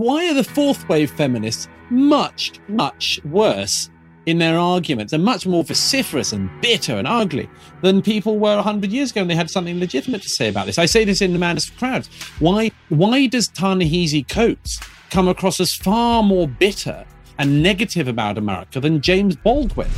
Why are the fourth wave feminists much, much worse in their arguments and much more vociferous and bitter and ugly than people were 100 years ago and they had something legitimate to say about this. I say this in the Madness of Crowds. Why, why does Ta-Nehisi Coates come across as far more bitter and negative about America than James Baldwin?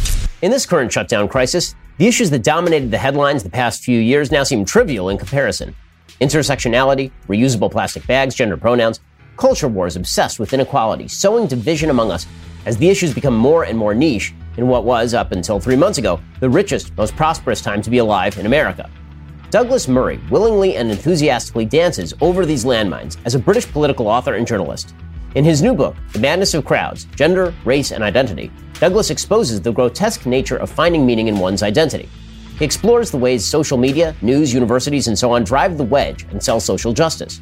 In this current shutdown crisis, the issues that dominated the headlines the past few years now seem trivial in comparison. Intersectionality, reusable plastic bags, gender pronouns, culture wars obsessed with inequality, sowing division among us as the issues become more and more niche in what was, up until three months ago, the richest, most prosperous time to be alive in America. Douglas Murray willingly and enthusiastically dances over these landmines as a British political author and journalist. In his new book, The Madness of Crowds Gender, Race, and Identity, Douglas exposes the grotesque nature of finding meaning in one's identity. He explores the ways social media, news, universities, and so on drive the wedge and sell social justice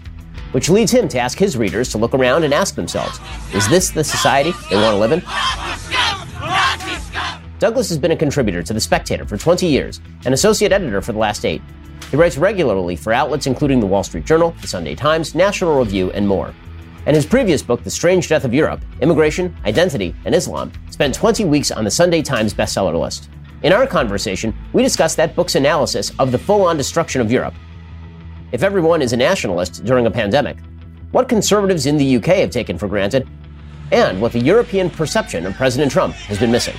which leads him to ask his readers to look around and ask themselves is this the society they want to live in? Douglas has been a contributor to The Spectator for 20 years and associate editor for the last eight. He writes regularly for outlets including The Wall Street Journal, The Sunday Times, National Review, and more. And his previous book, The Strange Death of Europe Immigration, Identity, and Islam, spent 20 weeks on the Sunday Times bestseller list. In our conversation, we discussed that book's analysis of the full on destruction of Europe if everyone is a nationalist during a pandemic, what conservatives in the UK have taken for granted, and what the European perception of President Trump has been missing.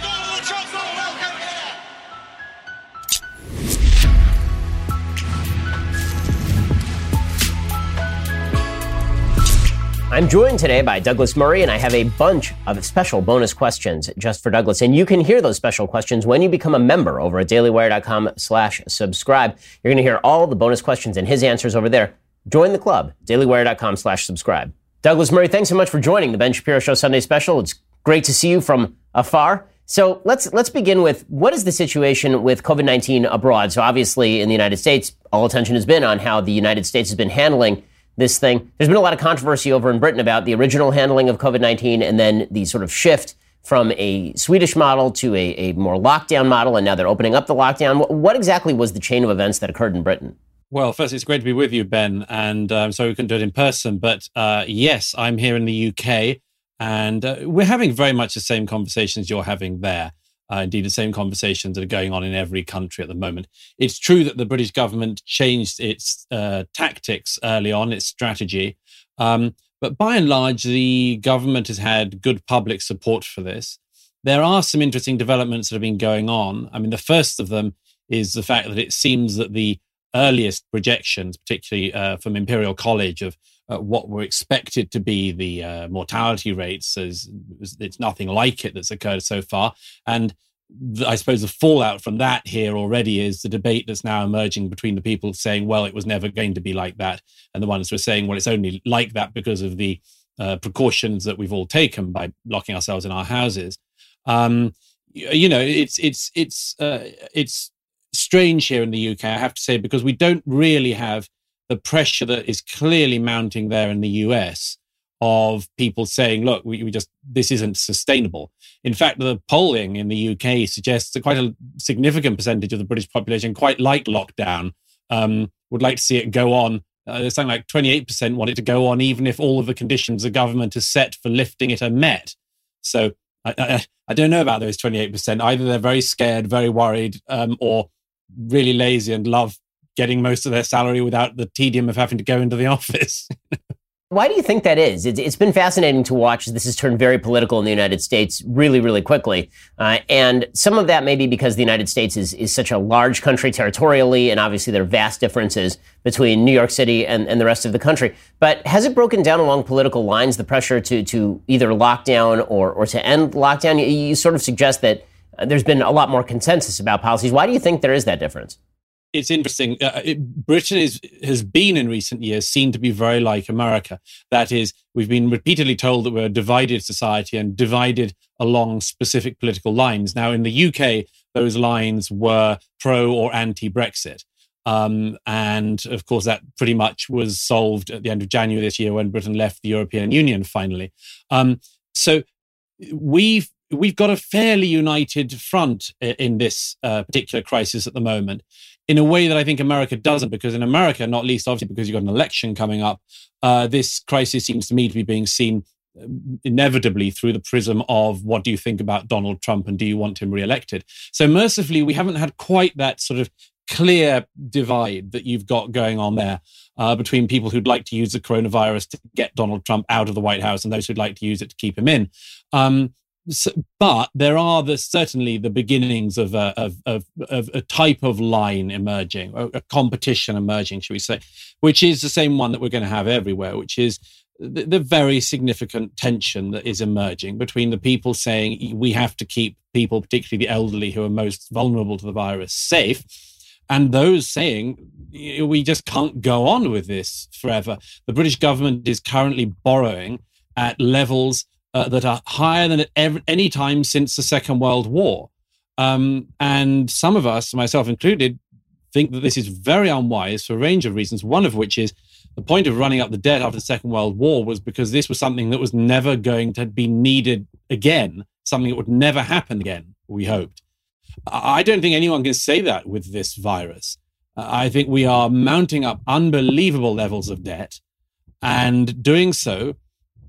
I'm joined today by Douglas Murray, and I have a bunch of special bonus questions just for Douglas. And you can hear those special questions when you become a member over at dailywire.com slash subscribe. You're going to hear all the bonus questions and his answers over there. Join the club, dailywire.com slash subscribe. Douglas Murray, thanks so much for joining the Ben Shapiro Show Sunday Special. It's great to see you from afar. So let's let's begin with what is the situation with COVID nineteen abroad? So obviously in the United States, all attention has been on how the United States has been handling this thing. There's been a lot of controversy over in Britain about the original handling of COVID 19 and then the sort of shift from a Swedish model to a, a, more lockdown model, and now they're opening up the lockdown. What, what, exactly was the chain of events that occurred in Britain? Well, first, it's great to be with you, Ben, and um, sorry we couldn't do it in person, but uh, yes, I'm here in the UK, and uh, we're having very much the same conversations you're having there uh, indeed the same conversations that are going on in every country at the moment. It's true that the British government changed its uh, tactics early on, its strategy. Um, but by and large, the government has had good public support for this. There are some interesting developments that have been going on. I mean, the first of them is the fact that it seems that the earliest projections, particularly uh, from Imperial College, of uh, what were expected to be the uh, mortality rates is it's nothing like it that's occurred so far. And the, i suppose the fallout from that here already is the debate that's now emerging between the people saying well it was never going to be like that and the ones who are saying well it's only like that because of the uh, precautions that we've all taken by locking ourselves in our houses. Um, you know it's it's it's uh, it's strange here in the uk i have to say because we don't really have the pressure that is clearly mounting there in the US of people saying, look, we, we, just, this isn't sustainable. In fact, the polling in the UK suggests that quite a significant percentage of the British population quite like lockdown, um, would like to see it go on. Uh, something like 28% want it to go on, even if all of the conditions the government has set for lifting it are met. So I, I, I don't know about those 28%. Either they're very scared, very worried, um, or really lazy and love getting most of their salary without the tedium of having to go into the office. Why do you think that is? It's been fascinating to watch. This has turned very political in the United States really, really quickly. Uh, and some of that may be because the United States is, is such a large country territorially, and obviously there are vast differences between New York City and, and the rest of the country. But has it broken down along political lines, the pressure to, to either lock down or, or to end lockdown? You, you sort of suggest that uh, there's been a lot more consensus about policies. Why do you think there is that difference? It's interesting. Uh, it, Britain is, has been in recent years seen to be very like America. That is, we've been repeatedly told that we're a divided society and divided along specific political lines. Now, in the UK, those lines were pro or anti Brexit. Um, and of course, that pretty much was solved at the end of January this year when Britain left the European Union finally. Um, so we've we've got a fairly united front in this uh, particular crisis at the moment in a way that I think America doesn't, because in America, not least obviously because you've got an election coming up, uh, this crisis seems to me to be being seen um, inevitably through the prism of what do you think about Donald Trump and do you want him reelected? So mercifully, we haven't had quite that sort of clear divide that you've got going on there uh, between people who'd like to use the coronavirus to get Donald Trump out of the White House and those who'd like to use it to keep him in. Um, so, but there are the, certainly the beginnings of a, of, of, of a type of line emerging, a, competition emerging, should we say, which is the same one that we're going to have everywhere, which is the, the very significant tension that is emerging between the people saying we have to keep people, particularly the elderly who are most vulnerable to the virus, safe and those saying we just can't go on with this forever. The British government is currently borrowing at levels uh, that are higher than at ever, any time since the Second World War. Um, and some of us, myself included, think that this is very unwise for a range of reasons. One of which is the point of running up the debt after the Second World War was because this was something that was never going to be needed again, something that would never happen again, we hoped. I don't think anyone can say that with this virus. I think we are mounting up unbelievable levels of debt and doing so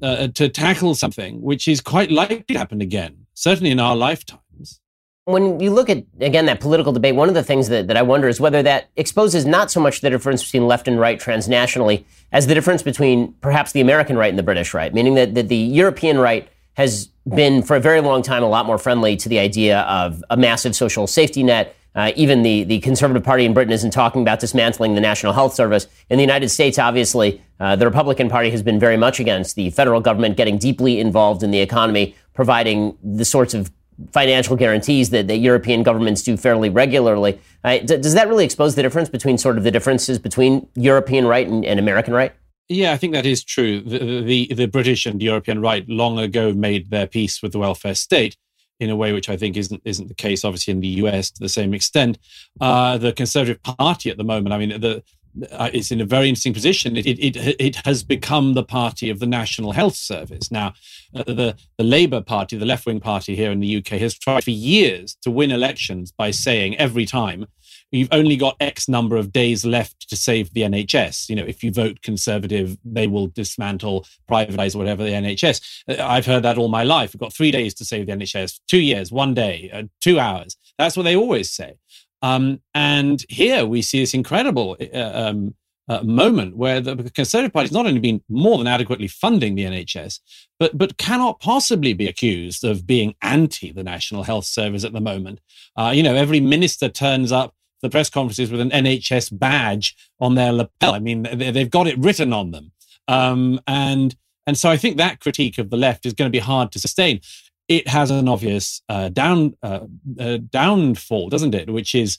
uh, to tackle something which is quite likely to happen again, certainly in our lifetimes. When you look at, again, that political debate, one of the things that, that I wonder is whether that exposes not so much the difference between left and right transnationally as the difference between perhaps the American right and the British right, meaning that, that the European right has been for a very long time a lot more friendly to the idea of a massive social safety net. Uh, even the, the Conservative Party in Britain isn't talking about dismantling the National Health Service. In the United States, obviously, uh, the Republican Party has been very much against the federal government getting deeply involved in the economy, providing the sorts of financial guarantees that, that European governments do fairly regularly. Uh, d- does that really expose the difference between sort of the differences between European right and, and American right? Yeah, I think that is true. The, the, the British and European right long ago made their peace with the welfare state in a way which I think isn't isn't the case, obviously in the US to the same extent. Uh, the Conservative Party at the moment, I mean, the uh, it's in a very interesting position. It, it, it, it, has become the party of the National Health Service. Now, uh, the, the Labour Party, the left wing party here in the UK, has tried for years to win elections by saying every time you've only got X number of days left to save the NHS. You know, if you vote Conservative, they will dismantle, privatize, whatever the NHS. Uh, I've heard that all my life. We've got three days to save the NHS, two years, one day, uh, two hours. That's what they always say. Um, and here we see this incredible uh, um, uh, moment where the Conservative Party has not only been more than adequately funding the NHS, but but cannot possibly be accused of being anti the National Health Service at the moment. Uh, you know, every minister turns up the press conferences with an NHS badge on their lapel. I mean, they've got it written on them. Um, and and so I think that critique of the left is going to be hard to sustain. It has an obvious uh, down uh, uh, downfall, doesn't it? Which is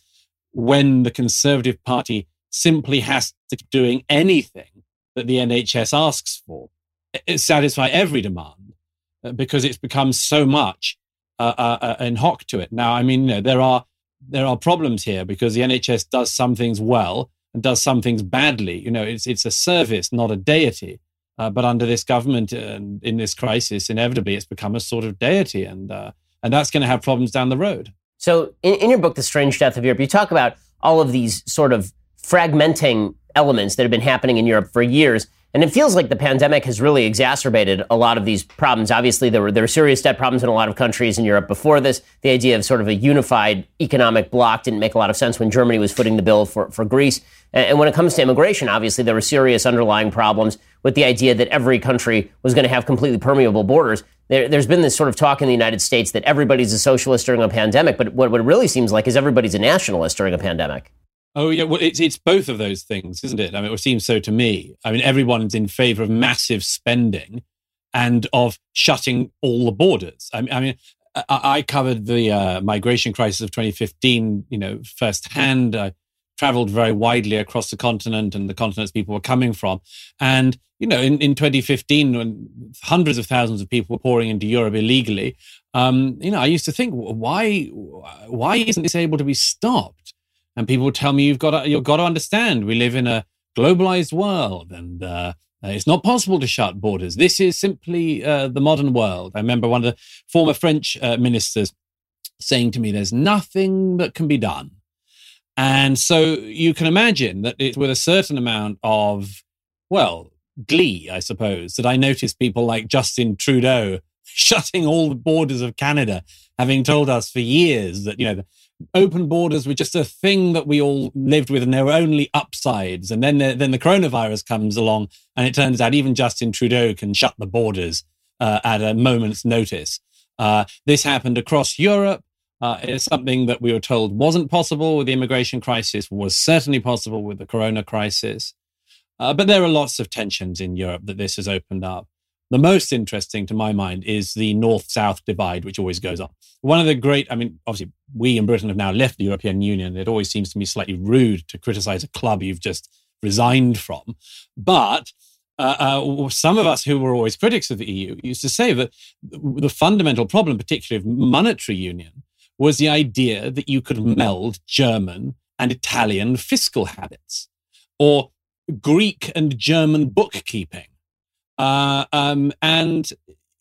when the Conservative Party simply has to keep doing anything that the NHS asks for, it satisfy every demand uh, because it's become so much uh, uh, in hock to it. Now, I mean, you know, there are there are problems here because the NHS does some things well and does some things badly. You know, it's it's a service, not a deity. Uh, but under this government and in this crisis, inevitably, it's become a sort of deity, and uh, and that's going to have problems down the road. So, in, in your book, The Strange Death of Europe, you talk about all of these sort of fragmenting elements that have been happening in Europe for years. And it feels like the pandemic has really exacerbated a lot of these problems. Obviously, there were there were serious debt problems in a lot of countries in Europe before this. The idea of sort of a unified economic bloc didn't make a lot of sense when Germany was footing the bill for, for Greece. And when it comes to immigration, obviously there were serious underlying problems with the idea that every country was going to have completely permeable borders. There, has been this sort of talk in the United States that everybody's a socialist during a pandemic, but what, what it really seems like is everybody's a nationalist during a pandemic. Oh yeah, well it's it's both of those things, isn't it? I mean, it seems so to me. I mean, everyone's in favour of massive spending and of shutting all the borders. I mean, I, mean, I, I covered the uh, migration crisis of 2015, you know, firsthand. I traveled very widely across the continent and the continents people were coming from, and you know, in, in 2015, when hundreds of thousands of people were pouring into Europe illegally, um, you know, I used to think, why why isn't this able to be stopped? And people tell me you've got to, you've got to understand we live in a globalized world and uh, it's not possible to shut borders. This is simply uh, the modern world. I remember one of the former French uh, ministers saying to me, "There's nothing that can be done." And so you can imagine that it's with a certain amount of, well, glee, I suppose, that I noticed people like Justin Trudeau shutting all the borders of Canada, having told us for years that, you know, open borders were just a thing that we all lived with and there were only upsides. And then the, then the coronavirus comes along and it turns out even Justin Trudeau can shut the borders uh, at a moment's notice. Uh, this happened across Europe. Uh, it's something that we were told wasn't possible with the immigration crisis, was certainly possible with the corona crisis. Uh, but there are lots of tensions in Europe that this has opened up. The most interesting to my mind is the north south divide, which always goes on. One of the great, I mean, obviously, we in Britain have now left the European Union. It always seems to me slightly rude to criticize a club you've just resigned from. But uh, uh, some of us who were always critics of the EU used to say that the fundamental problem, particularly of monetary union, was the idea that you could meld German and Italian fiscal habits or Greek and German bookkeeping. Uh, um, and,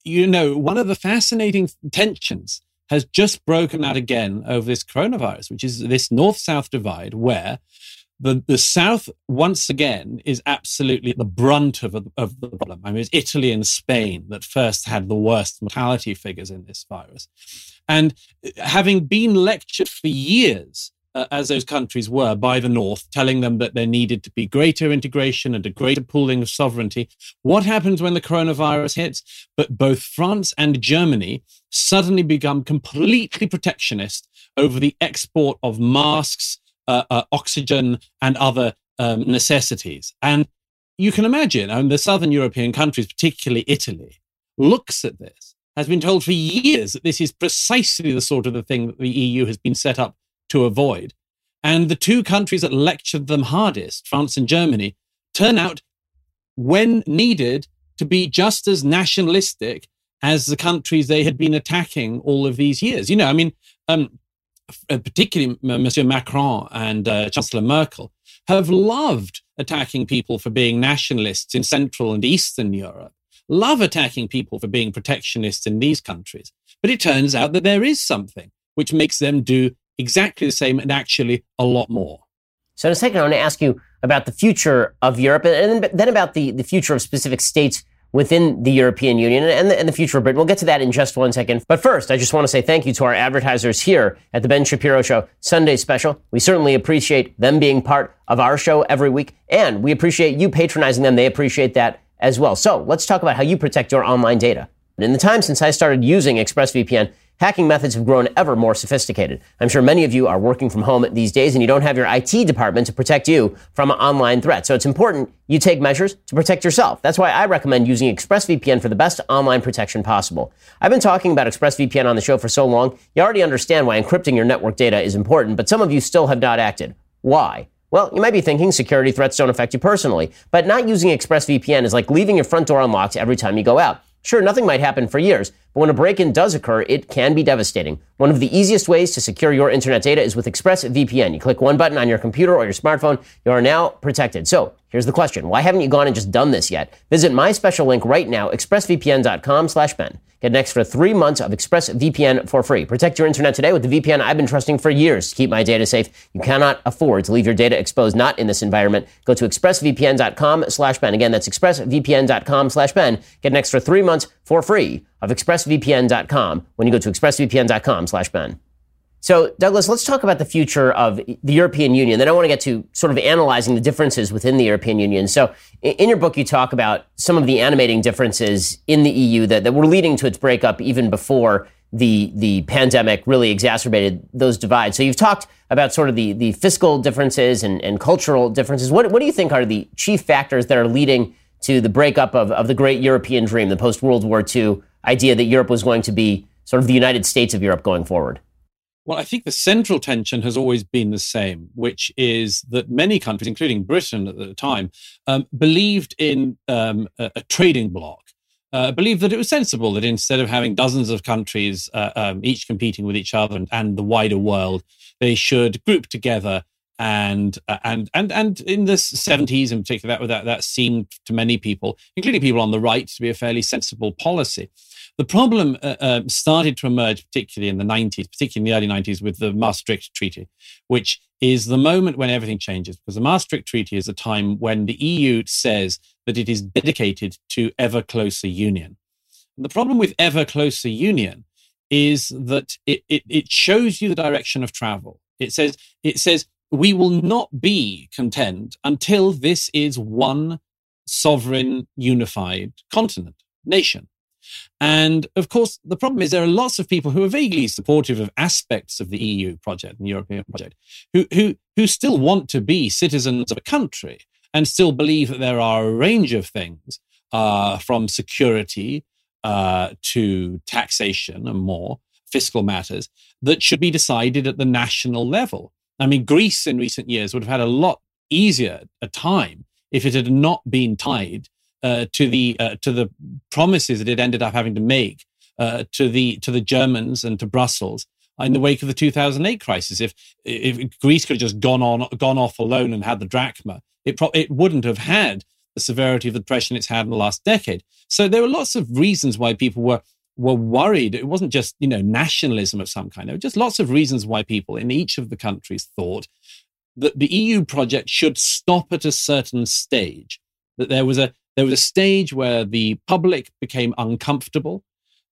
you know, one of the fascinating tensions has just broken out again over this coronavirus, which is this north south divide where the, the South, once again, is absolutely the brunt of, of the problem. I mean, it's Italy and Spain that first had the worst mortality figures in this virus. And uh, having been lectured for years, uh, as those countries were, by the North, telling them that there needed to be greater integration and a greater pooling of sovereignty, what happens when the coronavirus hits? But both France and Germany suddenly become completely protectionist over the export of masks uh, uh, oxygen and other um, necessities. And you can imagine, I mean, the southern European countries, particularly Italy, looks at this, has been told for years that this is precisely the sort of the thing that the EU has been set up to avoid. And the two countries that lectured them hardest, France and Germany, turn out, when needed, to be just as nationalistic as the countries they had been attacking all of these years. You know, I mean, um, uh, particularly Monsieur Macron and uh, Chancellor Merkel, have loved attacking people for being nationalists in Central and Eastern Europe, love attacking people for being protectionists in these countries. But it turns out that there is something which makes them do exactly the same and actually a lot more. So, in a second, I want to ask you about the future of Europe and then about the, the future of specific states within the European Union and the, and the future of Britain. We'll get to that in just one second. But first, I just want to say thank you to our advertisers here at the Ben Shapiro Show Sunday Special. We certainly appreciate them being part of our show every week, and we appreciate you patronizing them. They appreciate that as well. So let's talk about how you protect your online data. In the time since I started using ExpressVPN, hacking methods have grown ever more sophisticated. I'm sure many of you are working from home these days and you don't have your IT department to protect you from online threats. So it's important you take measures to protect yourself. That's why I recommend using ExpressVPN for the best online protection possible. I've been talking about ExpressVPN on the show for so long, you already understand why encrypting your network data is important, but some of you still have not acted. Why? Well, you might be thinking security threats don't affect you personally, but not using ExpressVPN is like leaving your front door unlocked every time you go out. Sure, nothing might happen for years, but when a break-in does occur, it can be devastating. One of the easiest ways to secure your internet data is with ExpressVPN. You click one button on your computer or your smartphone, you are now protected. So, here's the question. Why haven't you gone and just done this yet? Visit my special link right now, expressvpn.com slash Ben. Get an extra three months of ExpressVPN for free. Protect your internet today with the VPN I've been trusting for years to keep my data safe. You cannot afford to leave your data exposed, not in this environment. Go to expressvpn.com slash Ben. Again, that's expressvpn.com slash Ben. Get an extra three months for free of expressvpn.com when you go to expressvpn.com slash Ben. So, Douglas, let's talk about the future of the European Union. Then I want to get to sort of analyzing the differences within the European Union. So, in your book, you talk about some of the animating differences in the EU that, that were leading to its breakup even before the, the pandemic really exacerbated those divides. So, you've talked about sort of the, the fiscal differences and, and cultural differences. What, what do you think are the chief factors that are leading to the breakup of, of the great European dream, the post World War II idea that Europe was going to be sort of the United States of Europe going forward? Well, I think the central tension has always been the same, which is that many countries, including Britain at the time, um, believed in um, a, a, trading bloc. Uh, believed that it was sensible that instead of having dozens of countries uh, um, each competing with each other and, and, the wider world, they should group together and uh, and and and in the 70s in particular that, that that seemed to many people including people on the right to be a fairly sensible policy the problem uh, uh, started to emerge, particularly in the 90s, particularly in the early 90s, with the Maastricht Treaty, which is the moment when everything changes because the Maastricht Treaty is a time when the EU says that it is dedicated to ever closer union. And the problem with ever closer union is that it, it, it shows you the direction of travel. It says, it says, we will not be content until this is one sovereign, unified continent, nation. And of course, the problem is there are lots of people who are vaguely supportive of aspects of the EU project and European project who, who, who still want to be citizens of a country and still believe that there are a range of things uh, from security uh, to taxation and more fiscal matters that should be decided at the national level. I mean, Greece in recent years would have had a lot easier a time if it had not been tied uh, to the uh, to the promises that it ended up having to make uh, to the to the Germans and to Brussels in the wake of the 2008 crisis. If if Greece could have just gone on gone off alone and had the drachma, it pro- it wouldn't have had the severity of the depression it's had in the last decade. So there were lots of reasons why people were were worried. It wasn't just you know nationalism of some kind. There were just lots of reasons why people in each of the countries thought that the EU project should stop at a certain stage. That there was a there was a stage where the public became uncomfortable.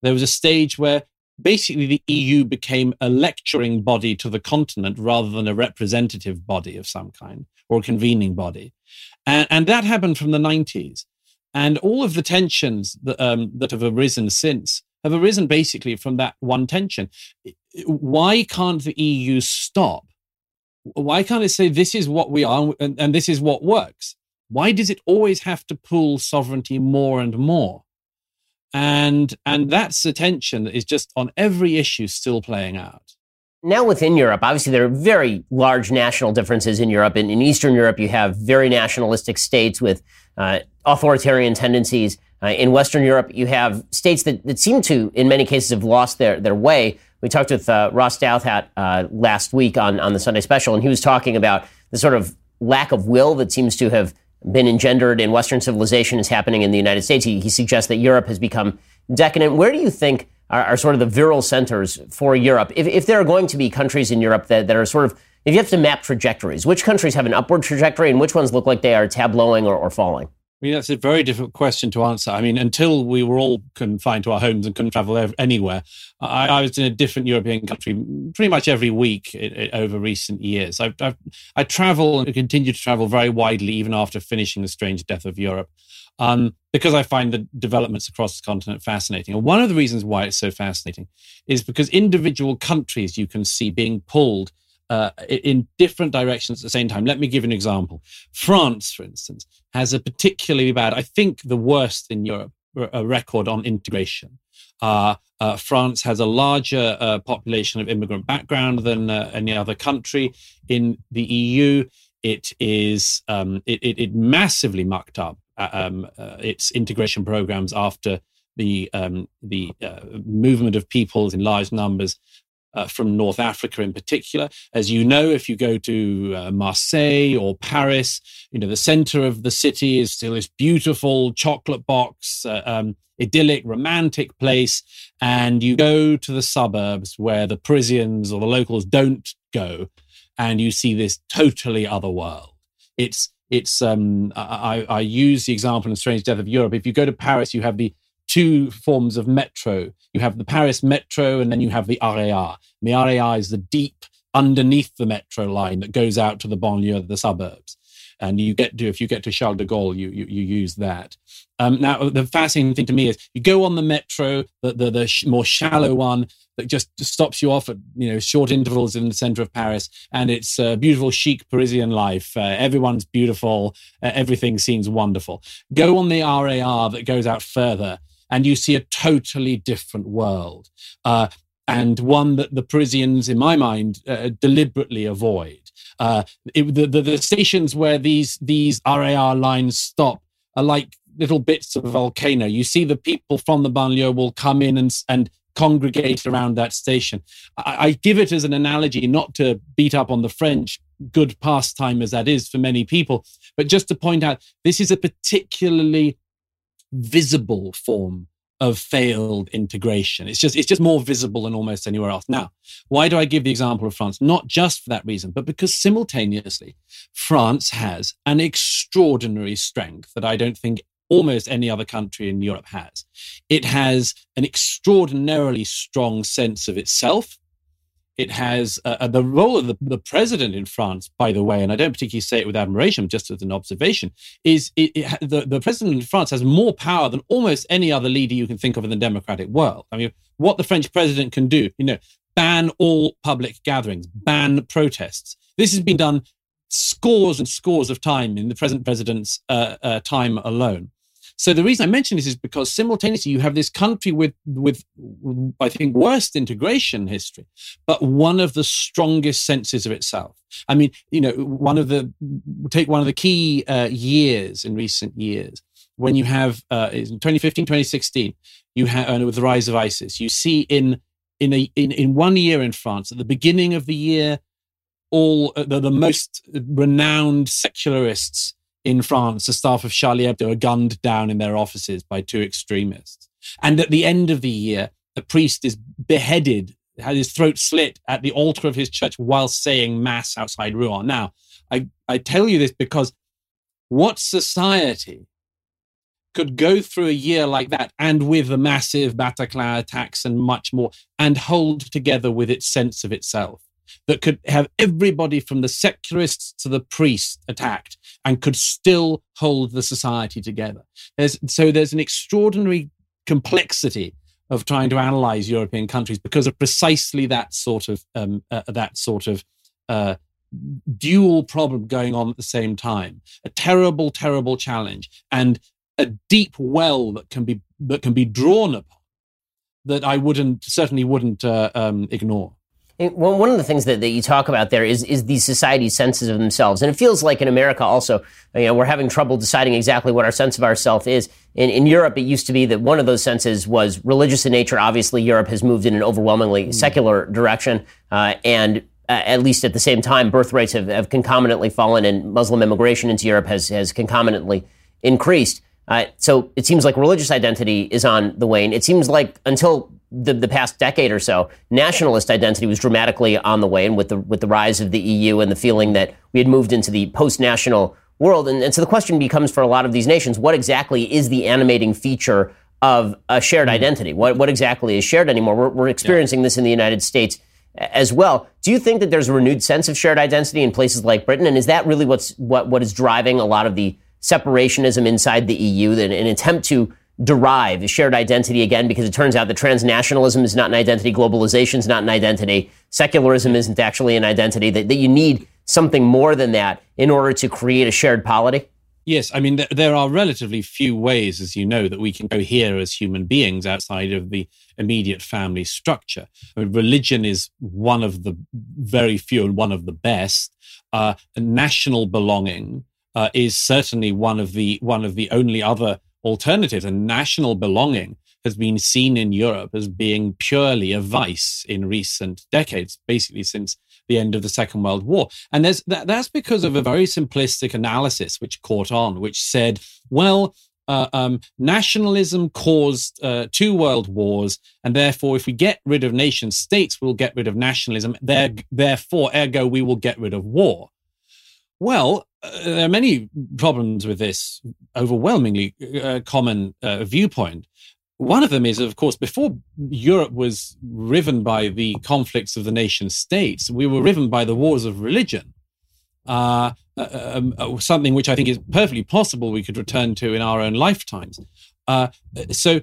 There was a stage where basically the EU became a lecturing body to the continent rather than a representative body of some kind or a convening body. And, and that happened from the 90s. And all of the tensions that, um, that have arisen since have arisen basically from that one tension. Why can't the EU stop? Why can't it say this is what we are and, and this is what works? Why does it always have to pool sovereignty more and more? And and that's the tension that is just on every issue still playing out. Now within Europe, obviously there are very large national differences in Europe. In, in Eastern Europe, you have very nationalistic states with uh, authoritarian tendencies. Uh, in Western Europe, you have states that, that seem to, in many cases, have lost their, their way. We talked with uh, Ross Douthat uh, last week on, on the Sunday special, and he was talking about the sort of lack of will that seems to have been engendered in Western civilization is happening in the United States. He, he suggests that Europe has become decadent. Where do you think are, are, sort of the virile centers for Europe? If, if there are going to be countries in Europe that, that are sort of, if you have to map trajectories, which countries have an upward trajectory and which ones look like they are tableauing or, or falling? I mean, that's a very difficult question to answer. I mean, until we were all confined to our homes and couldn't travel ev- anywhere, I, I, was in a different European country pretty much every week it, it, over recent years. I've, I've, I travel and continue to travel very widely even after finishing The Strange Death of Europe um, because I find the developments across the continent fascinating. And one of the reasons why it's so fascinating is because individual countries you can see being pulled uh, in different directions at the same time. Let me give an example. France, for instance, has a particularly bad, I think the worst in Europe, a record on integration. Uh, uh, France has a larger uh, population of immigrant background than uh, any other country in the EU. It is um, it, it, it, massively mucked up uh, um, its integration programs after the um, the movement of peoples in large numbers uh, from North Africa in particular. As you know, if you go to uh, Marseille or Paris, you know, the center of the city is still this beautiful chocolate box, uh, um, idyllic, romantic place. And you go to the suburbs where the Parisians or the locals don't go, and you see this totally other world. It's it's um, I, I use the example in Strange Death of Europe. If you go to Paris, you have the two forms of metro. You have the Paris metro and then you have the RER. the RER is the deep underneath the metro line that goes out to the banlieue, the suburbs. And you get to, if you get to Charles de Gaulle, you, you, you use that. Um, now, the fascinating thing to me is you go on the metro, the, the, the sh- more shallow one that just stops you off at, you know, short intervals in the center of Paris. And it's a beautiful, chic Parisian life. Uh, everyone's beautiful. Uh, everything seems wonderful. Go on the RER that goes out further and you see a totally different world. Uh, and one that the Parisians, in my mind, uh, deliberately avoid. Uh, it, the, the, the, stations where these these RER lines stop are like little bits of volcano. You see the people from the banlieue will come in and, and congregate around that station. I, I give it as an analogy, not to beat up on the French, good pastime as that is for many people, but just to point out this is a particularly visible form of failed integration. It's just it's just more visible than almost anywhere else. Now, why do I give the example of France? Not just for that reason, but because simultaneously France has an extraordinary strength that I don't think almost any other country in Europe has. It has an extraordinarily strong sense of itself it has uh, uh, the role of the, the, president in France, by the way, and I don't particularly say it with admiration, just as an observation, is it, it, the, the president in France has more power than almost any other leader you can think of in the democratic world. I mean, what the French president can do, you know, ban all public gatherings, ban protests. This has been done scores and scores of time in the present president's uh, uh, time alone. So the reason I mention this is because simultaneously you have this country with, with, I think, worst integration history, but one of the strongest senses of itself. I mean, you know, one of the, take one of the key uh, years in recent years, when you have, uh, in 2015, 2016, you have, with the rise of ISIS, you see in, in, a, in, in one year in France, at the beginning of the year, all uh, the, the most renowned secularists in France, the staff of Charlie Hebdo are gunned down in their offices by two extremists. And at the end of the year, a priest is beheaded, had his throat slit at the altar of his church while saying mass outside Rouen. Now, I, I tell you this because what society could go through a year like that and with the massive Bataclan attacks and much more and hold together with its sense of itself? that could have everybody from the secularists to the priests attacked and could still hold the society together. There's, so there's an extraordinary complexity of trying to analyze European countries because of precisely that sort of um, uh, that sort of uh, dual problem going on at the same time. A terrible, terrible challenge and a deep well that can be that can be drawn upon that I wouldn't certainly wouldn't uh, um, ignore. Well, one of the things that, that you talk about there is is these society's senses of themselves, and it feels like in America also, you know, we're having trouble deciding exactly what our sense of ourself is. In, in Europe, it used to be that one of those senses was religious in nature. Obviously, Europe has moved in an overwhelmingly mm. secular direction, uh, and uh, at least at the same time, birth rates have, have concomitantly fallen, and Muslim immigration into Europe has has concomitantly increased. Uh, so it seems like religious identity is on the wane. It seems like until the, the past decade or so, nationalist identity was dramatically on the wane with the with the rise of the EU and the feeling that we had moved into the post-national world. And, and so the question becomes for a lot of these nations, what exactly is the animating feature of a shared mm-hmm. identity? What what exactly is shared anymore? We're, we're experiencing yeah. this in the United States as well. Do you think that there's a renewed sense of shared identity in places like Britain? And is that really what's what what is driving a lot of the separationism inside the EU, that an attempt to derive a shared identity again because it turns out that transnationalism is not an identity, globalization is not an identity, secularism isn't actually an identity, that, that you need something more than that in order to create a shared polity? Yes, I mean, th- there are relatively few ways, as you know, that we can go here as human beings outside of the immediate family structure. I mean, religion is one of the very few and one of the best. Uh, national belonging uh, is certainly one of the one of the only other alternatives and national belonging has been seen in Europe as being purely a vice in recent decades, basically since the end of the Second World War. And that, that's because of a very simplistic analysis which caught on, which said, well, uh, um, nationalism caused uh, two world wars, and therefore, if we get rid of nation states, we'll get rid of nationalism. There, therefore, ergo, we will get rid of war. Well, uh, there are many problems with this overwhelmingly uh, common uh, viewpoint. One of them is, of course, before Europe was riven by the conflicts of the nation states, we were riven by the wars of religion. Uh, uh um, something which I think is perfectly possible we could return to in our own lifetimes. so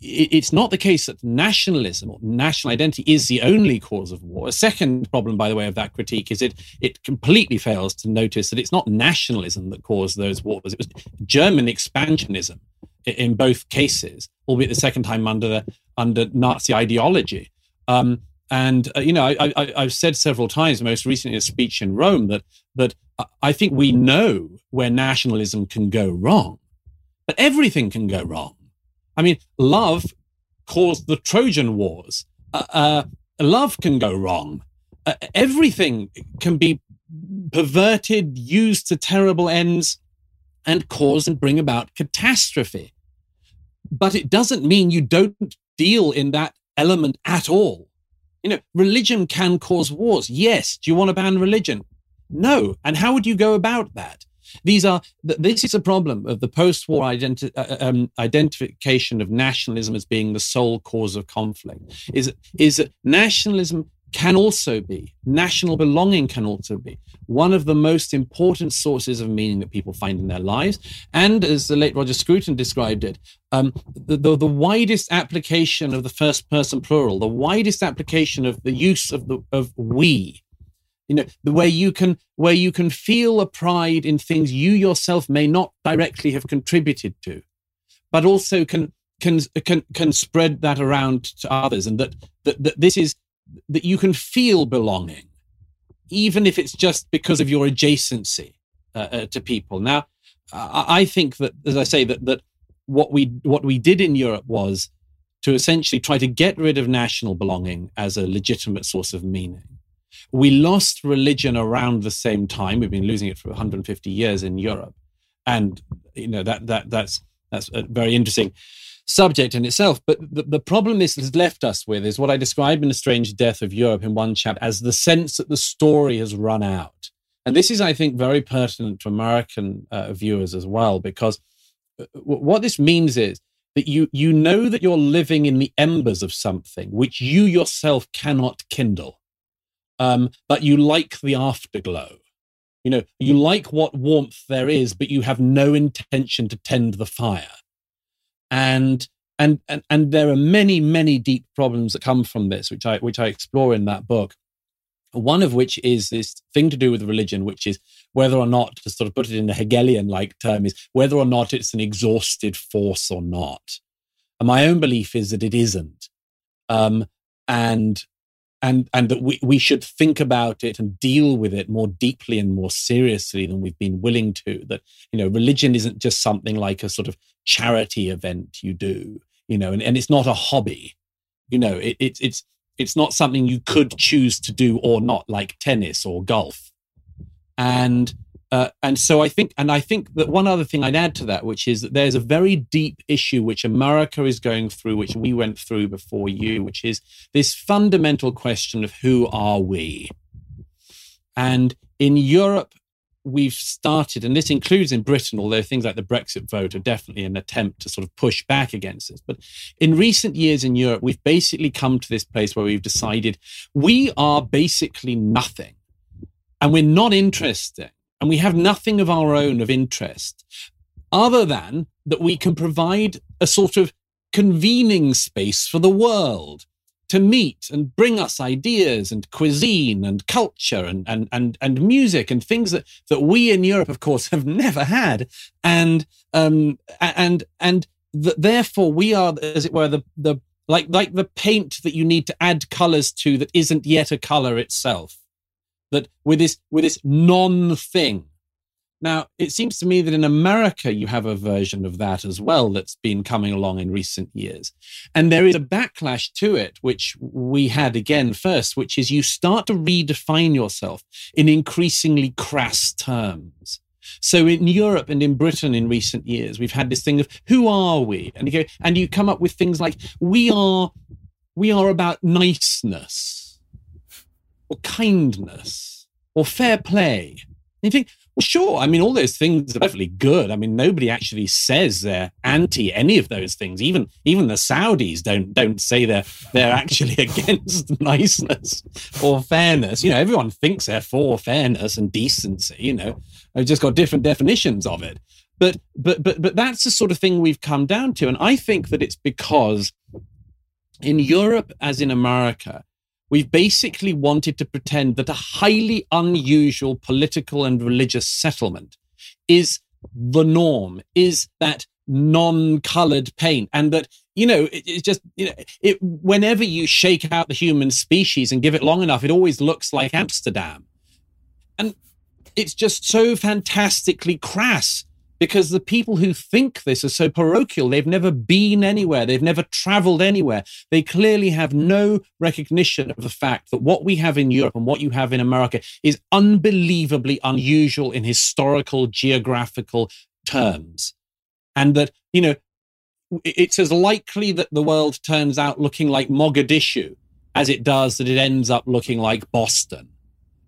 it's not the case that nationalism or national identity is the only cause of war. A second problem, by the way, of that critique is it it completely fails to notice that it's not nationalism that caused those wars. It was German expansionism in both cases, albeit the second time under the, under Nazi ideology. Um, and uh, you know, I, have said several times, most recently a speech in Rome, that that I think we know where nationalism can go wrong, but everything can go wrong. I mean, love caused the Trojan Wars. Uh, uh, love can go wrong. Uh, everything can be perverted, used to terrible ends, and cause and bring about catastrophe. but it doesn't mean you don't deal in that element at all. You know, religion can cause wars. Yes. Do you want to ban religion? No. And how would you go about that? These are this is a problem of the post-war identi- uh, uh, um, identification of nationalism as being the sole cause of conflict. Is is that nationalism can also be national belonging can also be one of the most important sources of meaning that people find in their lives and as the late roger scruton described it um, the, the, the, widest application of the first person plural the widest application of the use of the of we you know the way you can where you can feel a pride in things you yourself may not directly have contributed to but also can can can can spread that around to others and that that, that this is that you can feel belonging even if it's just because of your adjacency uh, uh, to people. Now I, I think that as i say that that what we what we did in europe was to essentially try to get rid of national belonging as a legitimate source of meaning we lost religion around the same time. We've been losing it for 150 years in Europe, and you know that that that's that's a very interesting subject in itself. But the, the problem this has left us with is what I describe in The Strange Death of Europe in one chapter as the sense that the story has run out. And this is, I think, very pertinent to American uh, viewers as well, because uh, what this means is that you you know that you're living in the embers of something which you yourself cannot kindle um, but you like the afterglow. You know, you like what warmth there is, but you have no intention to tend the fire. And and and and there are many many deep problems that come from this, which I which I explore in that book. One of which is this thing to do with religion, which is whether or not, to sort of put it in a Hegelian like term, is whether or not it's an exhausted force or not. And my own belief is that it isn't. Um, and and and that we, we should think about it and deal with it more deeply and more seriously than we've been willing to that you know religion isn't just something like a sort of charity event you do you know and, and it's not a hobby. You know it, it, it's it's not something you could choose to do or not like tennis or golf. And uh, and so I think, and I think that one other thing I'd add to that, which is that there's a very deep issue which America is going through, which we went through before you, which is this fundamental question of who are we? And in Europe, we've started, and this includes in Britain, although things like the Brexit vote are definitely an attempt to sort of push back against this. But in recent years in Europe, we've basically come to this place where we've decided we are basically nothing and we're not interesting and we have nothing of our own of interest other than that we can provide a sort of convening space for the world to meet and bring us ideas and cuisine and culture and, and, and, and music and things that, that we in Europe, of course, have never had. And, um, and, and th- therefore we are, as it were, the, the, like, like the paint that you need to add colors to that isn't yet a color itself that with this with this non thing. Now, it seems to me that in America, you have a version of that as well that's been coming along in recent years. And there is a backlash to it, which we had again first, which is you start to redefine yourself in increasingly crass terms. So in Europe and in Britain in recent years, we've had this thing of who are we? And you go, and you come up with things like we are, we are about niceness or kindness or fair play. And you think, well, sure. I mean, all those things are perfectly good. I mean, nobody actually says they're anti any of those things. Even even the Saudis don't don't say they're they're actually against niceness or fairness. You know, everyone thinks they're for fairness and decency. You know, they've just got different definitions of it. But but but but that's the sort of thing we've come down to, and I think that it's because in Europe, as in America, We've basically wanted to pretend that a highly unusual political and religious settlement is the norm, is that non-colored paint and that you know it, it's just you know it whenever you shake out the human species and give it long enough it always looks like amsterdam. And it's just so fantastically crass because the people who think this are so parochial. They've never been anywhere. They've never traveled anywhere. They clearly have no recognition of the fact that what we have in Europe and what you have in America is unbelievably unusual in historical, geographical terms. And that, you know, it's as likely that the world turns out looking like Mogadishu as it does that it ends up looking like Boston.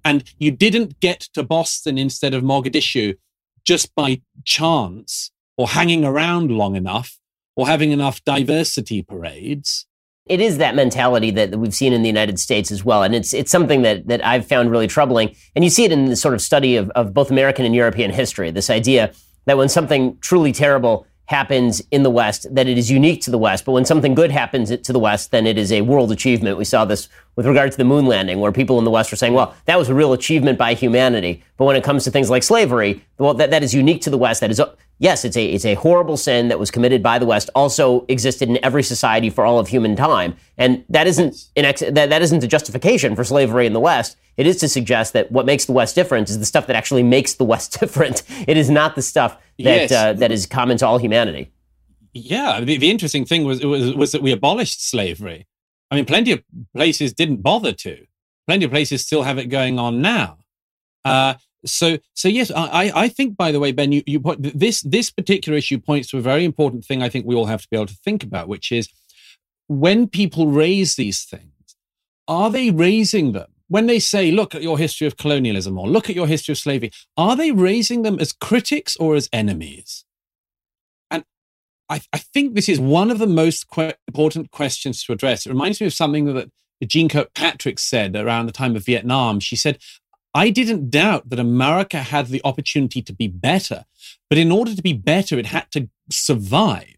And you didn't get to Boston instead of Mogadishu just by chance or hanging around long enough or having enough diversity parades. It is that mentality that, we've seen in the United States as well. And it's, it's something that, that I've found really troubling. And you see it in the sort of study of, of both American and European history this idea that when something truly terrible happens in the West, that it is unique to the West. But when something good happens to the West, then it is a world achievement. We saw this with regard to the moon landing, where people in the West were saying, well, that was a real achievement by humanity. But when it comes to things like slavery, well, that, that is unique to the West. That is, yes, it's a, it's a horrible sin that was committed by the West, also existed in every society for all of human time. And that isn't, an ex- that, that isn't a justification for slavery in the West. It is to suggest that what makes the West different is the stuff that actually makes the West different. It is not the stuff that, yes. uh, that is common to all humanity. Yeah, the, the interesting thing was, was was that we abolished slavery. I mean, plenty of places didn't bother to. Plenty of places still have it going on now. Uh, so, so yes, I, I think. By the way, Ben, you, you put this this particular issue points to a very important thing. I think we all have to be able to think about, which is when people raise these things, are they raising them when they say, "Look at your history of colonialism" or "Look at your history of slavery"? Are they raising them as critics or as enemies? I, I think this is one of the most que- important questions to address. It reminds me of something that Jeane Kirkpatrick said around the time of Vietnam. She said, I didn't doubt that America had the opportunity to be better, but in order to be better, it had to survive.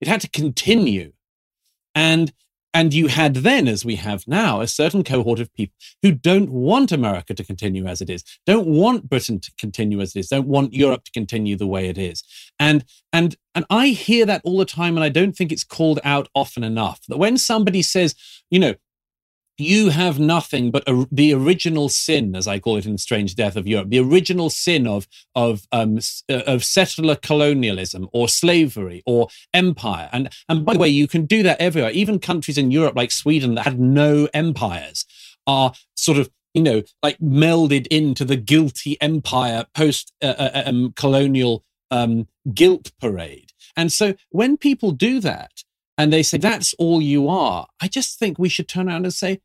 It had to continue. And and you had then, as we have now, a certain cohort of people who don't want America to continue as it is, don't want Britain to continue as it is, don't want Europe to continue the way it is. And and and I hear that all the time, and I don't think it's called out often enough. That when somebody says, you know, you have nothing but a, the original sin, as I call it in Strange Death of Europe, the original sin of of um, uh, of settler colonialism or slavery or empire. And and by the way, you can do that everywhere. Even countries in Europe like Sweden that had no empires are sort of you know like melded into the guilty empire post uh, uh, um, colonial um, guilt parade. And so when people do that, and they say that's all you are, I just think we should turn around and say,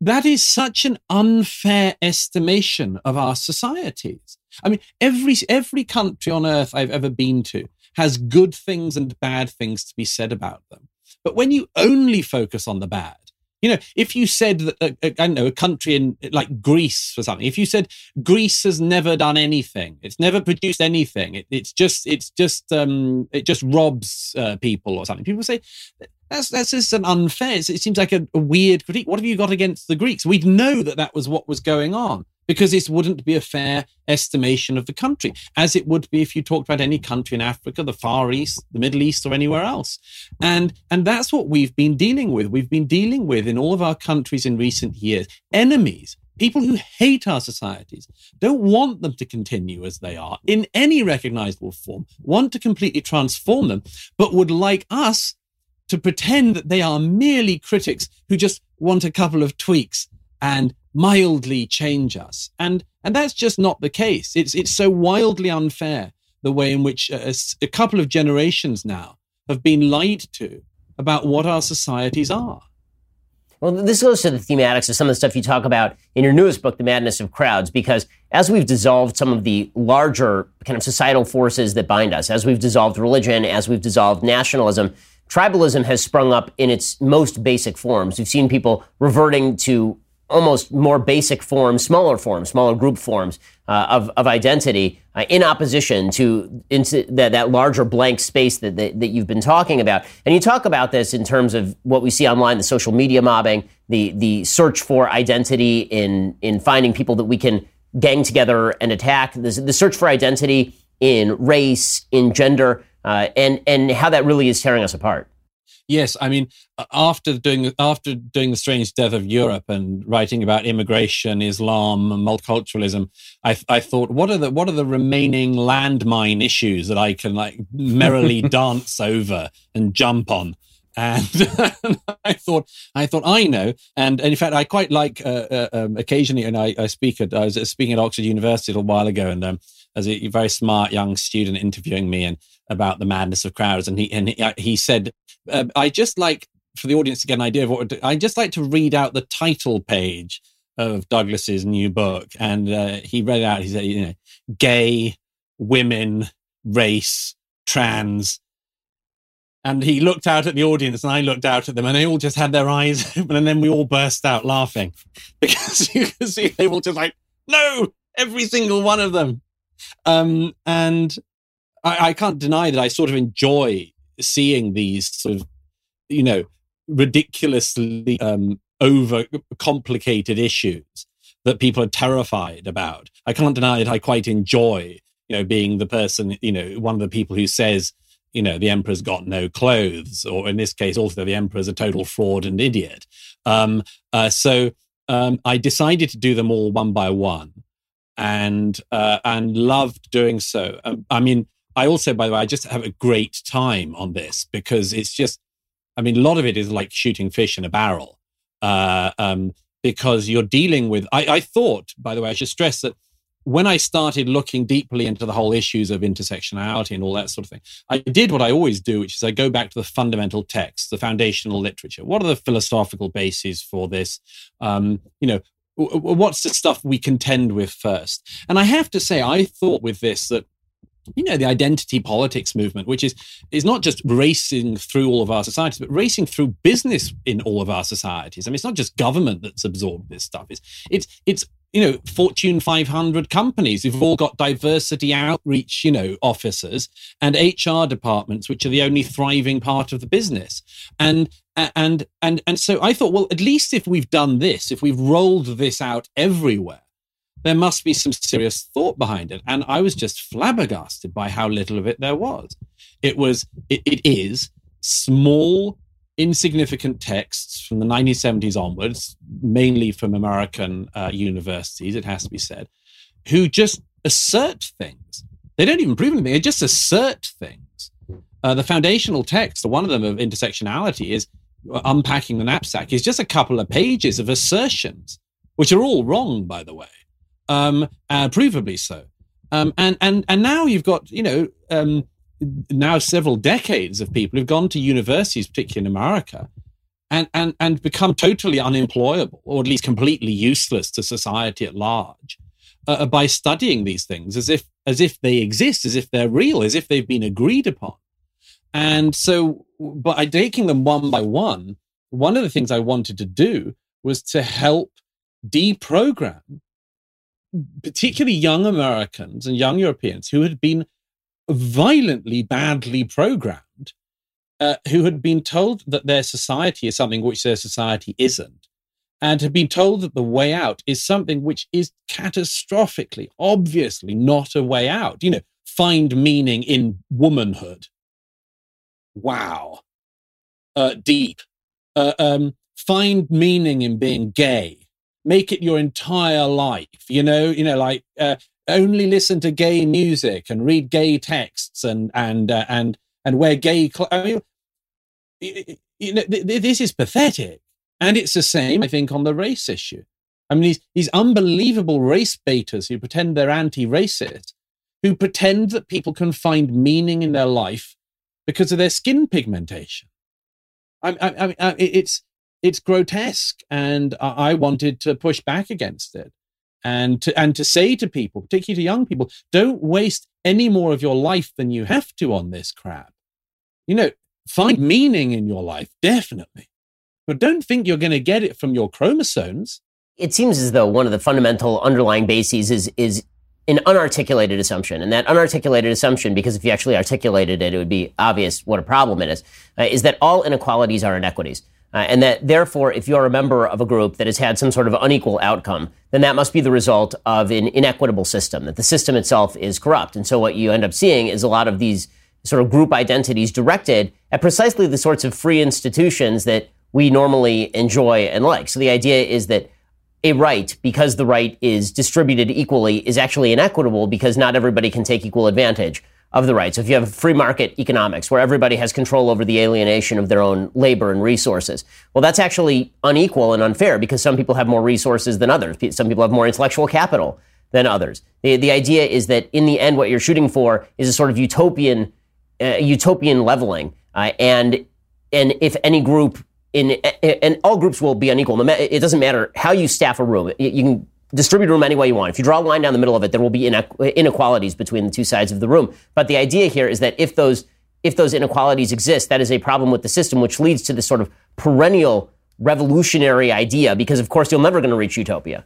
that is such an unfair estimation of our societies. I mean, every, every country on earth I've ever been to has good things and bad things to be said about them. But when you only focus on the bad, you know, if you said that, uh, uh, I don't know, a country in like Greece or something, if you said Greece has never done anything, it's never produced anything, it, it's just, it's just, um, it just robs uh, people or something. People say that's that's just an unfair. It seems like a, a weird critique. What have you got against the Greeks? We'd know that that was what was going on because this wouldn't be a fair estimation of the country, as it would be if you talked about any country in Africa, the Far East, the Middle East, or anywhere else. And, and that's what we've been dealing with. We've been dealing with in all of our countries in recent years enemies, people who hate our societies, don't want them to continue as they are in any recognizable form, want to completely transform them, but would like us to pretend that they are merely critics who just want a couple of tweaks and mildly change us. And, and that's just not the case. It's, it's so wildly unfair the way in which a, a couple of generations now have been lied to about what our societies are. Well, this goes to the thematics of some of the stuff you talk about in your newest book, The Madness of Crowds, because as we've dissolved some of the larger kind of societal forces that bind us, as we've dissolved religion, as we've dissolved nationalism, tribalism has sprung up in its most basic forms. We've seen people reverting to almost more basic forms, smaller forms, smaller group forms uh, of, of identity uh, in opposition to into that, that larger blank space that, that, that, you've been talking about. And you talk about this in terms of what we see online, the social media mobbing, the, the search for identity in, in finding people that we can gang together and attack, the, the search for identity in race, in gender, uh, and, and how that really is tearing us apart. Yes, I mean, after doing after doing the strange death of Europe and writing about immigration, Islam, and multiculturalism, I, I thought, what are the what are the remaining landmine issues that I can like merrily dance over and jump on? And I thought, I thought, I know. And, and in fact, I quite like uh, uh, um, occasionally, and I, I, speak at, I was speaking at Oxford University a little while ago, and um, as a very smart young student interviewing me, and about the madness of crowds, and he and he, uh, he said, uh, "I just like for the audience to get an idea of what I just like to read out the title page of Douglas's new book." And uh, he read out. He said, "You know, gay, women, race, trans." And he looked out at the audience, and I looked out at them, and they all just had their eyes open, and then we all burst out laughing because you can see they were just like, "No, every single one of them." Um, and I, I can't deny that I sort of enjoy seeing these sort of, you know, ridiculously um, over complicated issues that people are terrified about. I can't deny that I quite enjoy, you know, being the person, you know, one of the people who says, you know, the emperor's got no clothes, or in this case, also the emperor's a total fraud and idiot. Um, uh, so um, I decided to do them all one by one, and uh, and loved doing so. Um, I mean, I also, by the way, I just have a great time on this because it's just, I mean, a lot of it is like shooting fish in a barrel. Uh, um, because you're dealing with, I, I thought, by the way, I should stress that when I started looking deeply into the whole issues of intersectionality and all that sort of thing, I did what I always do, which is I go back to the fundamental text, the foundational literature. What are the philosophical bases for this? Um, you know, what's the stuff we contend with first? And I have to say, I thought with this that you know the identity politics movement which is is not just racing through all of our societies but racing through business in all of our societies. I mean it's not just government that's absorbed this stuff. It's it's it's you know fortune 500 companies. Who've all got diversity outreach you know officers and hr departments which are the only thriving part of the business. And and and and so i thought well at least if we've done this if we've rolled this out everywhere there must be some serious thought behind it. And I was just flabbergasted by how little of it there was. It was, it, it is small, insignificant texts from the 1970s onwards, mainly from American uh, universities, it has to be said, who just assert things. They don't even prove anything, they just assert things. Uh, the foundational text, one of them of intersectionality, is uh, unpacking the knapsack, is just a couple of pages of assertions, which are all wrong, by the way um, uh, provably so. Um, and and and now you've got you know um, now several decades of people who've gone to universities, particularly in America, and and and become totally unemployable or at least completely useless to society at large uh, uh, by studying these things as if as if they exist, as if they're real, as if they've been agreed upon. And so, by taking them one by one, one of the things I wanted to do was to help deprogram particularly young Americans and young Europeans who had been violently badly programmed, uh, who had been told that their society is something which their society isn't, and had been told that the way out is something which is catastrophically, obviously not a way out. You know, find meaning in womanhood. Wow. Uh, deep. Uh, um, find meaning in being gay make it your entire life you know you know like uh, only listen to gay music and read gay texts and and uh, and and wear gay I mean, you know th- th- this is pathetic. And it's the same i think on the race issue. I mean these these unbelievable race baiters who pretend they're anti-racist who pretend that people can find meaning in their life because of their skin pigmentation. I, I, I, it's it's grotesque and i wanted to push back against it and to and to say to people particularly to young people don't waste any more of your life than you have to on this crap you know find meaning in your life definitely but don't think you're going to get it from your chromosomes it seems as though one of the fundamental underlying bases is is an unarticulated assumption. And that unarticulated assumption, because if you actually articulated it, it would be obvious what a problem it is, uh, is that all inequalities are inequities. Uh, and that therefore, if you're a member of a group that has had some sort of unequal outcome, then that must be the result of an inequitable system, that the system itself is corrupt. And so what you end up seeing is a lot of these sort of group identities directed at precisely the sorts of free institutions that we normally enjoy and like. So the idea is that a right, because the right is distributed equally, is actually inequitable because not everybody can take equal advantage of the right. So if you have free market economics where everybody has control over the alienation of their own labor and resources, well, that's actually unequal and unfair because some people have more resources than others. Some people have more intellectual capital than others. The, the idea is that in the end, what you're shooting for is a sort of utopian uh, utopian leveling, uh, and and if any group in and all groups will be unequal. It doesn't matter how you staff a room. You can distribute room any way you want. If you draw a line down the middle of it, there will be inequalities between the two sides of the room. But the idea here is that if those if those inequalities exist, that is a problem with the system, which leads to this sort of perennial revolutionary idea. Because of course, you're never going to reach utopia.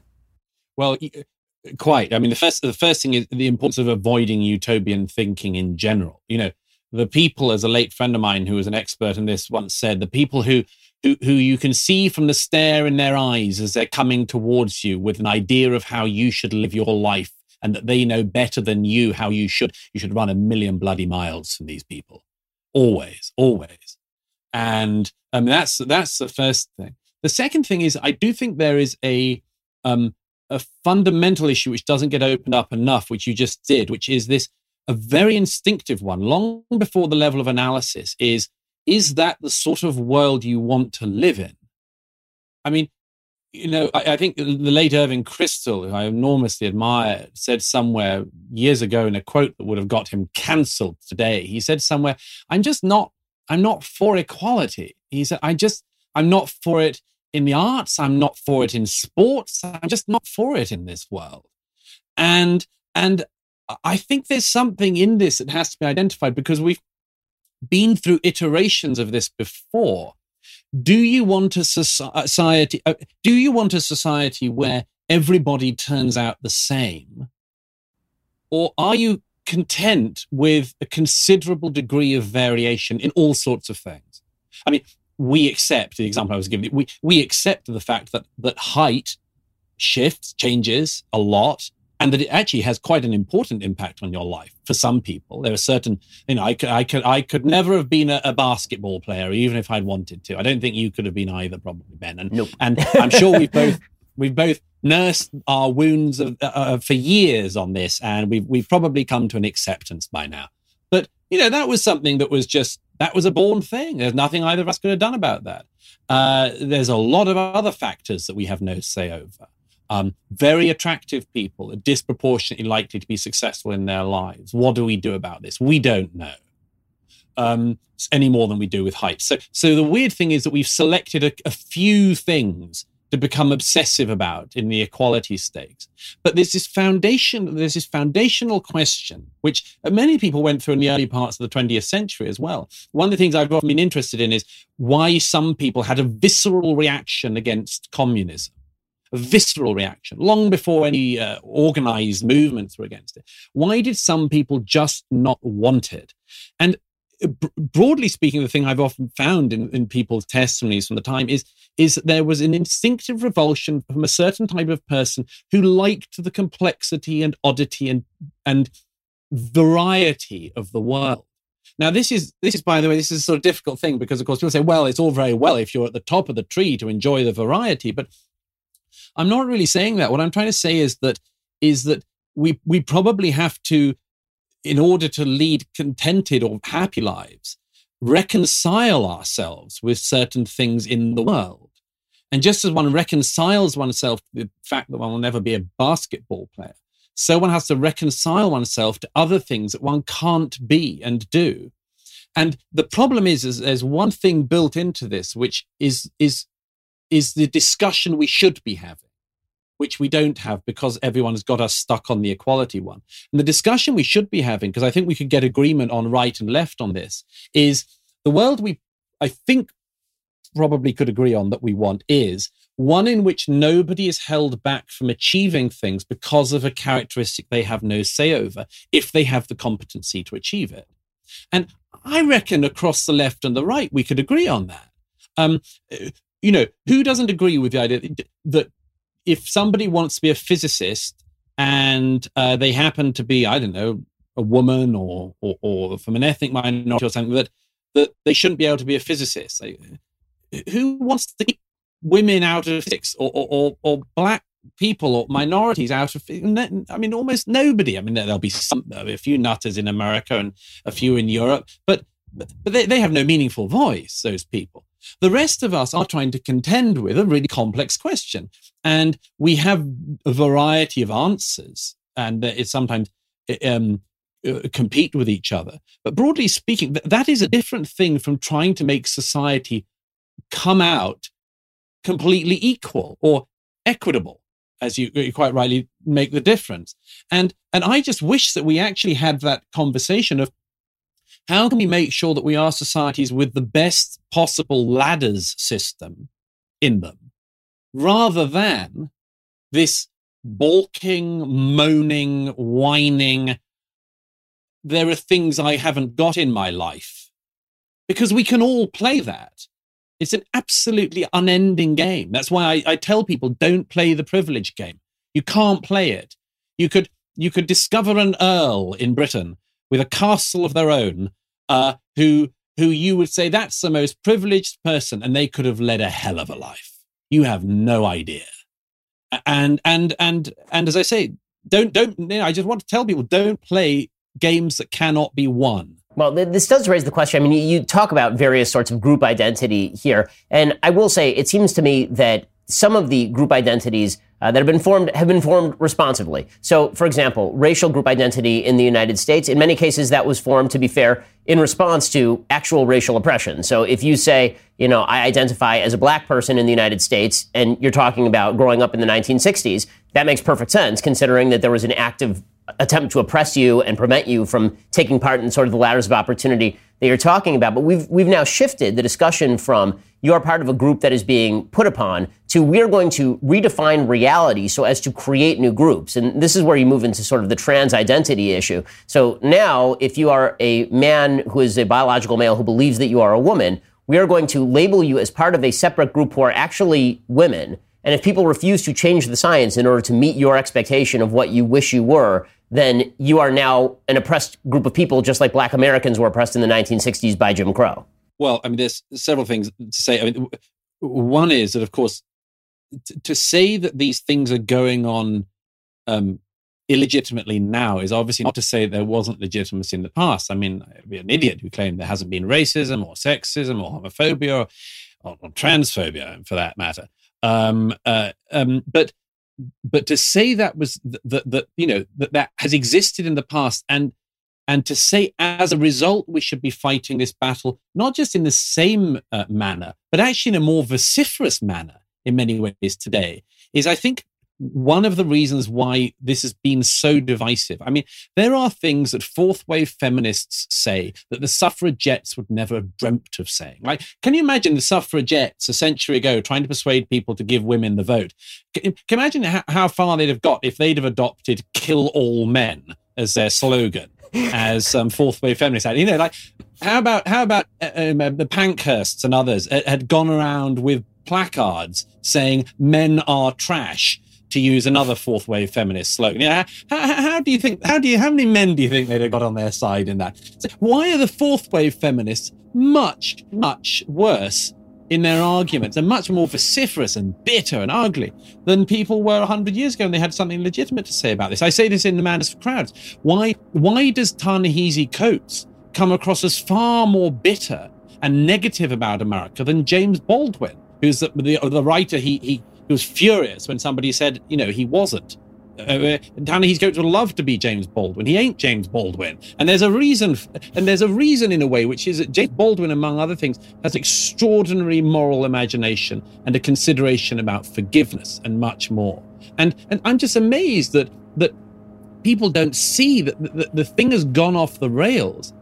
Well, quite. I mean, the first the first thing is the importance of avoiding utopian thinking in general. You know, the people, as a late friend of mine who was an expert in this once said, the people who who, you can see from the stare in their eyes as they're coming towards you with an idea of how you should live your life and that they know better than you how you should. You should run a million bloody miles from these people. Always always. And um, that's that's the first thing. The second thing is i do think there is a um, a fundamental issue which doesn't get opened up enough which you just did which is this a very instinctive one. Long before the level of analysis is is that the sort of world you want to live in? I mean, you know, I, I, think the late Irving Kristol, who I enormously admired, said somewhere years ago in a quote that would have got him cancelled today. He said somewhere, "I'm just not. I'm not for equality." He said, "I just. I'm not for it in the arts. I'm not for it in sports. I'm just not for it in this world." And and I think there's something in this that has to be identified because we've been through iterations of this before. Do you want a society? Uh, do you want a society where everybody turns out the same, or are you content with a considerable degree of variation in all sorts of things? I mean, we accept the example I was giving. We we accept the fact that that height shifts, changes a lot, and that it actually has quite an important impact on your life for some people. There are certain, you know, I could, I could, I could never have been a, a basketball player, even if I'd wanted to. I don't think you could have been either, probably, Ben. And, nope. and I'm sure we've both, we've both nursed our wounds of, uh, uh, for years on this, and we've, we've probably come to an acceptance by now. But, you know, that was something that was just, that was a born thing. There's nothing either of us could have done about that. Uh, there's a lot of other factors that we have no say over. Um, very attractive people are disproportionately likely to be successful in their lives. What do we do about this? We don't know um, any more than we do with height. So, so the weird thing is that we've selected a, a few things to become obsessive about in the equality stakes. But there's this foundation, there's this foundational question, which many people went through in the early parts of the 20th century as well. One of the things I've often been interested in is why some people had a visceral reaction against communism a visceral reaction long before any uh, organized movements were against it. Why did some people just not want it? And uh, broadly speaking, the thing I've often found in, in people's testimonies from the time is is that there was an instinctive revulsion from a certain type of person who liked the complexity and oddity and and variety of the world. Now, this is this is by the way, this is a sort of difficult thing because of course people say, well, it's all very well if you're at the top of the tree to enjoy the variety, but I'm not really saying that. What I'm trying to say is that is that we we probably have to, in order to lead contented or happy lives, reconcile ourselves with certain things in the world. And just as one reconciles oneself to the fact that one will never be a basketball player, so one has to reconcile oneself to other things that one can't be and do. And the problem is, is there's one thing built into this, which is is is the discussion we should be having, which we don't have because everyone's got us stuck on the equality one. And the discussion we should be having, because I think we could get agreement on right and left on this, is the world we, I think, probably could agree on that we want is one in which nobody is held back from achieving things because of a characteristic they have no say over if they have the competency to achieve it. And I reckon across the left and the right, we could agree on that. Um, you know, who doesn't agree with the idea that if somebody wants to be a physicist and uh, they happen to be, I don't know, a woman or, or, or from an ethnic minority or something, that that they shouldn't be able to be a physicist. who wants to keep women out of physics or, or, or, or black people or minorities out of I mean, almost nobody. I mean, there'll be some, there'll be a few nutters in America and a few in Europe, but but they, they have no meaningful voice. Those people. The rest of us are trying to contend with a really complex question. And we have a variety of answers. And it's sometimes um, uh, compete with each other. But broadly speaking, that is a different thing from trying to make society come out completely equal or equitable, as you, you quite rightly make the difference. And and I just wish that we actually had that conversation of how can we make sure that we are societies with the best possible ladders system in them, rather than this balking, moaning, whining. There are things I haven't got in my life because we can all play that. It's an absolutely unending game. That's why I, I, tell people don't play the privilege game. You can't play it. You could you could discover an earl in Britain with a castle of their own, uh, who who you would say that's the most privileged person, and they could have led a hell of a life. You have no idea and and and and as I say, don't don't. You know, I just want to tell people don't play games that cannot be won. Well, this does raise the question. I mean, you talk about various sorts of group identity here, and I will say it seems to me that some of the group identities uh, that have been formed have been formed responsibly. So, for example, racial group identity in the United States, in many cases, that was formed, to be fair, in response to actual racial oppression. So, if you say, you know, I identify as a black person in the United States, and you're talking about growing up in the 1960s, that makes perfect sense, considering that there was an active attempt to oppress you and prevent you from taking part in sort of the ladders of opportunity that you're talking about. But we've we've now shifted the discussion from you are part of a group that is being put upon to we are going to redefine reality so as to create new groups. And this is where you move into sort of the trans identity issue. So now, if you are a man who is a biological male who believes that you are a woman, we are going to label you as part of a separate group who are actually women. And if people refuse to change the science in order to meet your expectation of what you wish you were, then you are now an oppressed group of people, just like black Americans were oppressed in the 1960s by Jim Crow. Well, I mean, there's several things to say. I mean, one is that, of course, t- to say that these things are going on um, illegitimately now is obviously not to say there wasn't legitimacy in the past. I mean, I'd be an idiot who claimed there hasn't been racism or sexism or homophobia or, or transphobia, for that matter. Um, uh, um, but but to say that was that that you know that that has existed in the past and and to say as a result we should be fighting this battle not just in the same uh, manner but actually in a more vociferous manner in many ways today is i think one of the reasons why this has been so divisive. I mean, there are things that fourth wave feminists say that the suffragettes would never have dreamt of saying. Like, can you imagine the suffragettes a century ago trying to persuade people to give women the vote? Can, you imagine how, how far they'd have got if they'd have adopted kill all men as their slogan? as um, fourth wave feminists had. You know, like how about how about uh, um, uh, the Pankhursts and others uh, had gone around with placards saying men are trash to use another fourth wave feminist slogan. Yeah, how, how, do you think? How do you? How many men do you think they'd have got on their side in that? So why are the fourth wave feminists much, much worse in their arguments and much more vociferous and bitter and ugly than people were hundred years ago, and they had something legitimate to say about this? I say this in the Madness for Crowds. Why? Why does Ta-Nehisi Coates come across as far more bitter and negative about America than James Baldwin? Who's the, the, the, writer he, he he was furious when somebody said, you know, he wasn't. Uh, Danny, he's going to love to be James Baldwin. He ain't James Baldwin, and there's a reason. And there's a reason in a way, which is that James Baldwin, among other things, has extraordinary moral imagination and a consideration about forgiveness and much more. And and I'm just amazed that that people don't see that the, the thing has gone off the rails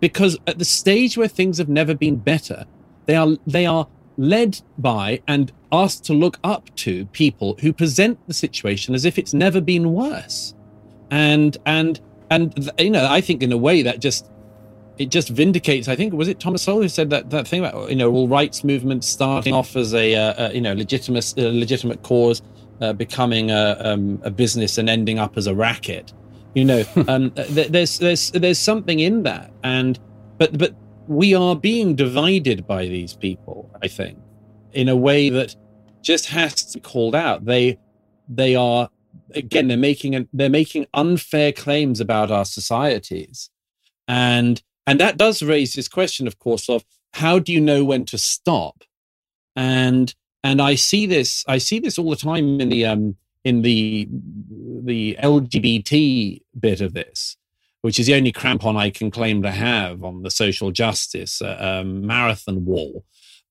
because at the stage where things have never been better, they are they are led by and asked to look up to people who present the situation as if it's never been worse. And and and you know, I think in a way that just it just vindicates. I think was it Thomas Sowell who said that that thing about you know all rights movements starting off as a, uh, a you know legitimate uh, legitimate cause, uh, becoming a, um, a business and ending up as a racket. You know, um, th- there's there's there's something in that, and but but we are being divided by these people, I think, in a way that just has to be called out. They they are again they're making a, they're making unfair claims about our societies, and and that does raise this question, of course, of how do you know when to stop? And and I see this I see this all the time in the um in the the LGBT bit of this which is the only crampon I can claim to have on the social justice uh, um, marathon wall.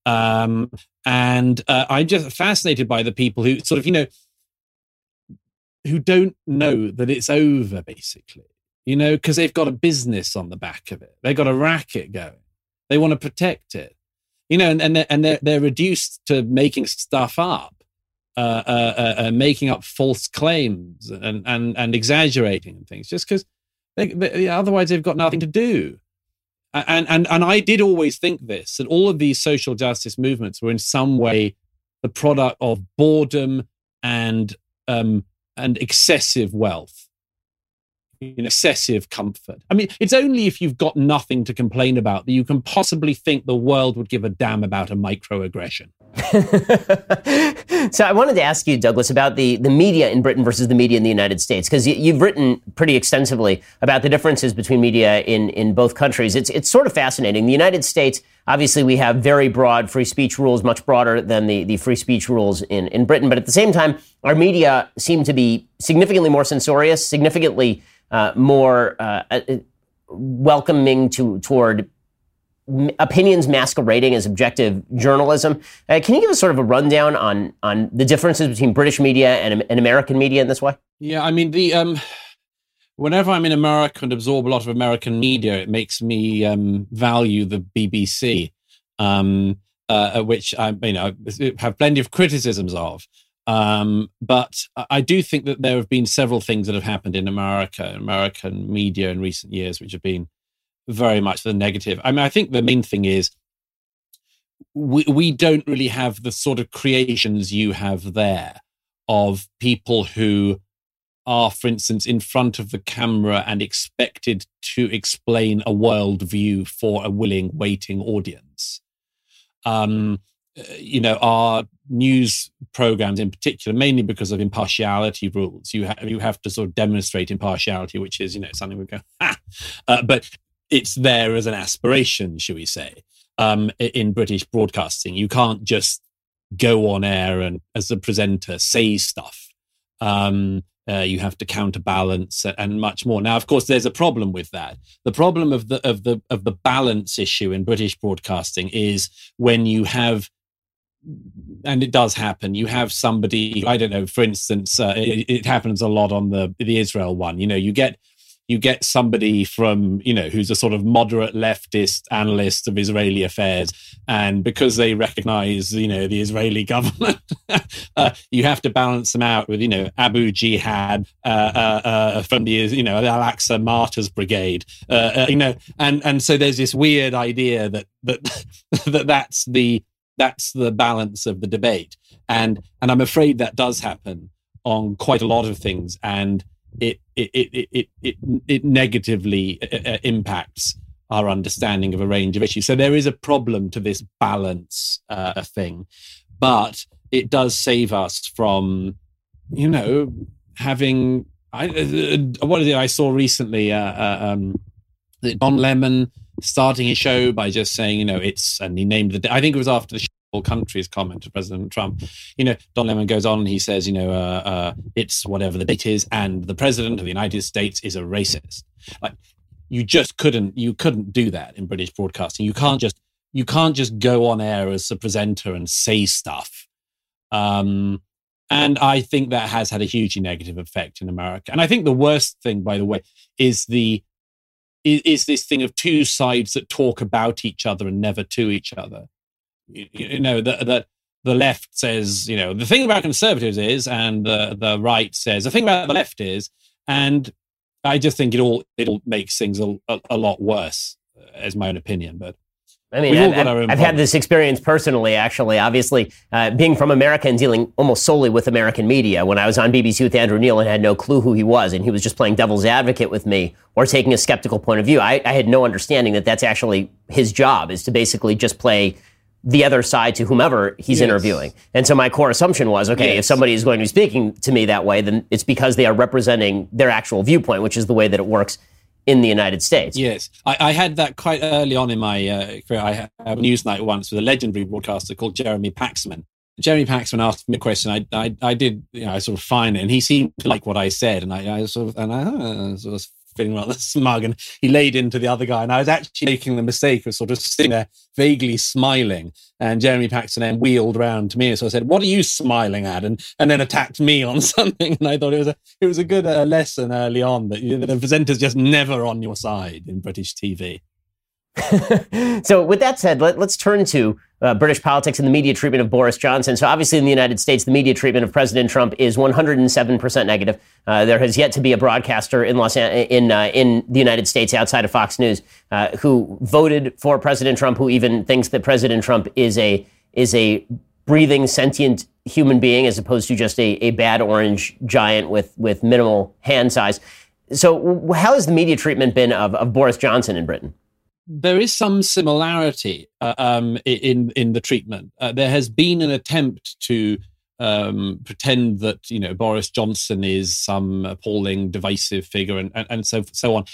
Um, and uh, I'm just fascinated by the people who sort of, you know, who don't know that it's over, basically, you know, because they've got a business on the back of it. They've got a racket going. They want to protect it, you know, and, and, they're, and they're, they're reduced to making stuff up. Uh, uh, uh, uh making up false claims and, and, and exaggerating and things just because otherwise they've got nothing to do. And and and I did always think this that all of these social justice movements were in some way the product of boredom and um, and excessive wealth, excessive comfort. I mean, it's only if you've got nothing to complain about that you can possibly think the world would give a damn about a microaggression. so I wanted to ask you, Douglas, about the, the media in Britain versus the media in the United States, because you, have written pretty extensively about the differences between media in, in both countries. It's, it's sort of fascinating. The United States, obviously, we have very broad free speech rules, much broader than the, the free speech rules in, in Britain. But at the same time, our media seem to be significantly more censorious, significantly uh, more uh, uh welcoming to, toward opinions masquerading as objective journalism. Uh, can you give us sort of a rundown on on the differences between British media and, and American media in this way? Yeah, I mean the um, whenever I'm in America and absorb a lot of American media, it makes me um, value the BBC, um, uh, which I you know have plenty of criticisms of. Um, but I do think that there have been several things that have happened in America, American media in recent years, which have been very much the negative. I mean, I think the main thing is we we don't really have the sort of creations you have there of people who are, for instance, in front of the camera and expected to explain a worldview for a willing, waiting audience. Um, you know, our news programs in particular, mainly because of impartiality rules, you have you have to sort of demonstrate impartiality, which is you know something we go, ha. Uh, but it's there as an aspiration, shall we say, um, in British broadcasting. You can't just go on air and, as a presenter, say stuff. Um, uh, you have to counterbalance and much more. Now, of course, there's a problem with that. The problem of the of the of the balance issue in British broadcasting is when you have and it does happen. You have somebody, I don't know, for instance, uh, it, it, happens a lot on the the Israel one. You know, you get you get somebody from, you know, who's a sort of moderate leftist analyst of Israeli affairs. And because they recognize, you know, the Israeli government, uh, you have to balance them out with, you know, Abu Jihad uh, uh, uh from the, you know, Al Aqsa Martyrs Brigade, uh, you know, and, and so there's this weird idea that, that, that that's the, that's the balance of the debate. And, and I'm afraid that does happen on quite a lot of things. And, it it it it it, it negatively uh, uh, impacts our understanding of a range of issues. So there is a problem to this balance uh, thing, but it does save us from, you know, having. I, uh, what is it I saw recently? Uh, uh, um, Don Lemon starting his show by just saying, you know, it's and he named the. I think it was after the whole countries comment to President Trump. You know, Don Lemon goes on and he says, you know, uh, uh, it's whatever the date is, and the president of the United States is a racist. Like, you just couldn't, you couldn't do that in British broadcasting. You can't just, you can't just go on air as a presenter and say stuff. Um, and I think that has had a hugely negative effect in America. And I think the worst thing, by the way, is the is, is this thing of two sides that talk about each other and never to each other. You, you know that that the left says you know the thing about conservatives is and the the right says the thing about the left is and i just think it all it'll makes things a, a, a lot worse uh, as my own opinion but I mean, I've, I've, I've had this experience personally, actually. Obviously, uh, being from America and dealing almost solely with American media. When I was on BBC with Andrew Neil and had no clue who he was, and he was just playing devil's advocate with me or taking a skeptical point of view, I, I had no understanding that that's actually his job, is to basically just play the other side to whomever he's yes. interviewing. And so my core assumption was, okay, yes. if somebody is going to be speaking to me that way, then it's because they are representing their actual viewpoint, which is the way that it works in the United States. Yes, I, I had that quite early on in my uh, career. I had a news night once with a legendary broadcaster called Jeremy Paxman. Jeremy Paxman asked me a question. I, I, I did, you know, I sort of find it, and he seemed to like what I said, and I, I sort of, and I uh, sort of feeling rather smug, and he laid into the other guy. And I was actually making the mistake of sort of sitting there vaguely smiling. And Jeremy Paxman then wheeled around to me, so I said, "What are you smiling at?" and and then attacked me on something. And I thought it was a it was a good uh, lesson early on that you the presenter's just never on your side in British TV. so, with that said, let, us turn to uh, British politics and the media treatment of Boris Johnson. So, obviously, in the United States, the media treatment of President Trump is 107% negative. Uh, there has yet to be a broadcaster in Los in uh, in the United States outside of Fox News uh, who voted for President Trump, who even thinks that President Trump is a is a breathing, sentient human being as opposed to just a, a bad orange giant with with minimal hand size. So, how has the media treatment been of, of Boris Johnson in Britain? There is some similarity uh, um, in in the treatment. Uh, there has been an attempt to um, pretend that you know Boris Johnson is some appalling, divisive figure, and, and, and so so on.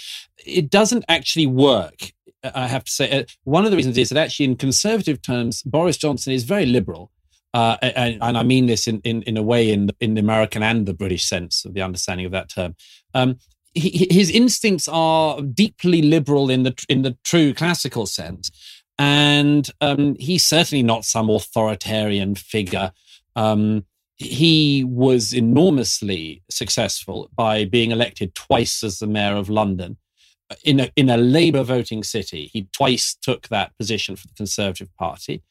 It doesn't actually work. I have to say, uh, one of the reasons is that actually, in conservative terms, Boris Johnson is very liberal. Uh, and, and, I mean this in, in, in a way in the, in the American and the British sense of the understanding of that term. Um, he, his instincts are deeply liberal in the in the true classical sense, and um, he's certainly not some authoritarian figure. Um, he was enormously successful by being elected twice as the mayor of London in a in a Labour voting city. He twice took that position for the Conservative Party,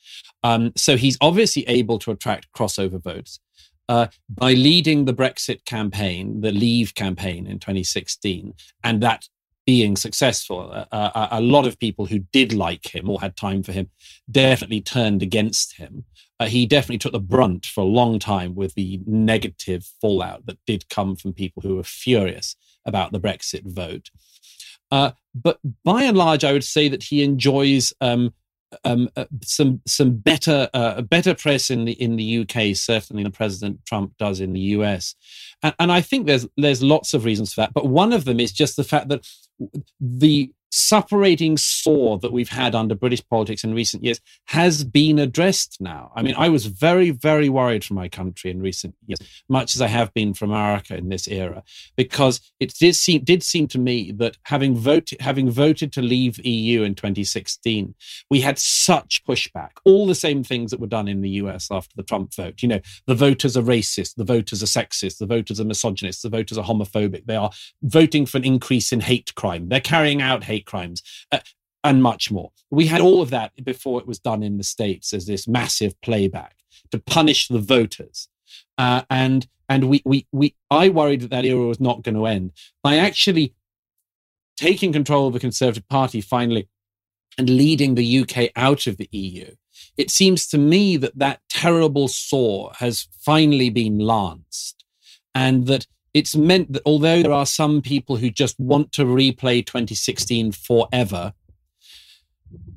um, so he's obviously able to attract crossover votes uh, by leading the Brexit campaign, the Leave campaign in 2016, and that being successful, uh, uh, a lot of people who did like him or had time for him definitely turned against him. Uh, he definitely took the brunt for a long time with the negative fallout that did come from people who were furious about the Brexit vote. Uh, but by and large, I would say that he enjoys um, um, uh, some some better uh, better press in the in the UK certainly than President Trump does in the US, and, and I think there's there's lots of reasons for that. But one of them is just the fact that the suppurating sore that we've had under British politics in recent years has been addressed now. I mean, I was very, very worried for my country in recent years, much as I have been for America in this era, because it did seem did seem to me that having voted having voted to leave EU in 2016, we had such pushback. All the same things that were done in the US after the Trump vote. You know, the voters are racist, the voters are sexist, the voters are misogynist, the voters are homophobic. They are voting for an increase in hate crime. They're carrying out hate crimes, uh, and much more. We had all of that before it was done in the States as this massive playback to punish the voters. Uh, and and we, we, we, I worried that that era was not going to end by actually taking control of the Conservative Party finally and leading the UK out of the EU. It seems to me that that terrible sore has finally been lanced and that it's meant that although there are some people who just want to replay 2016 forever,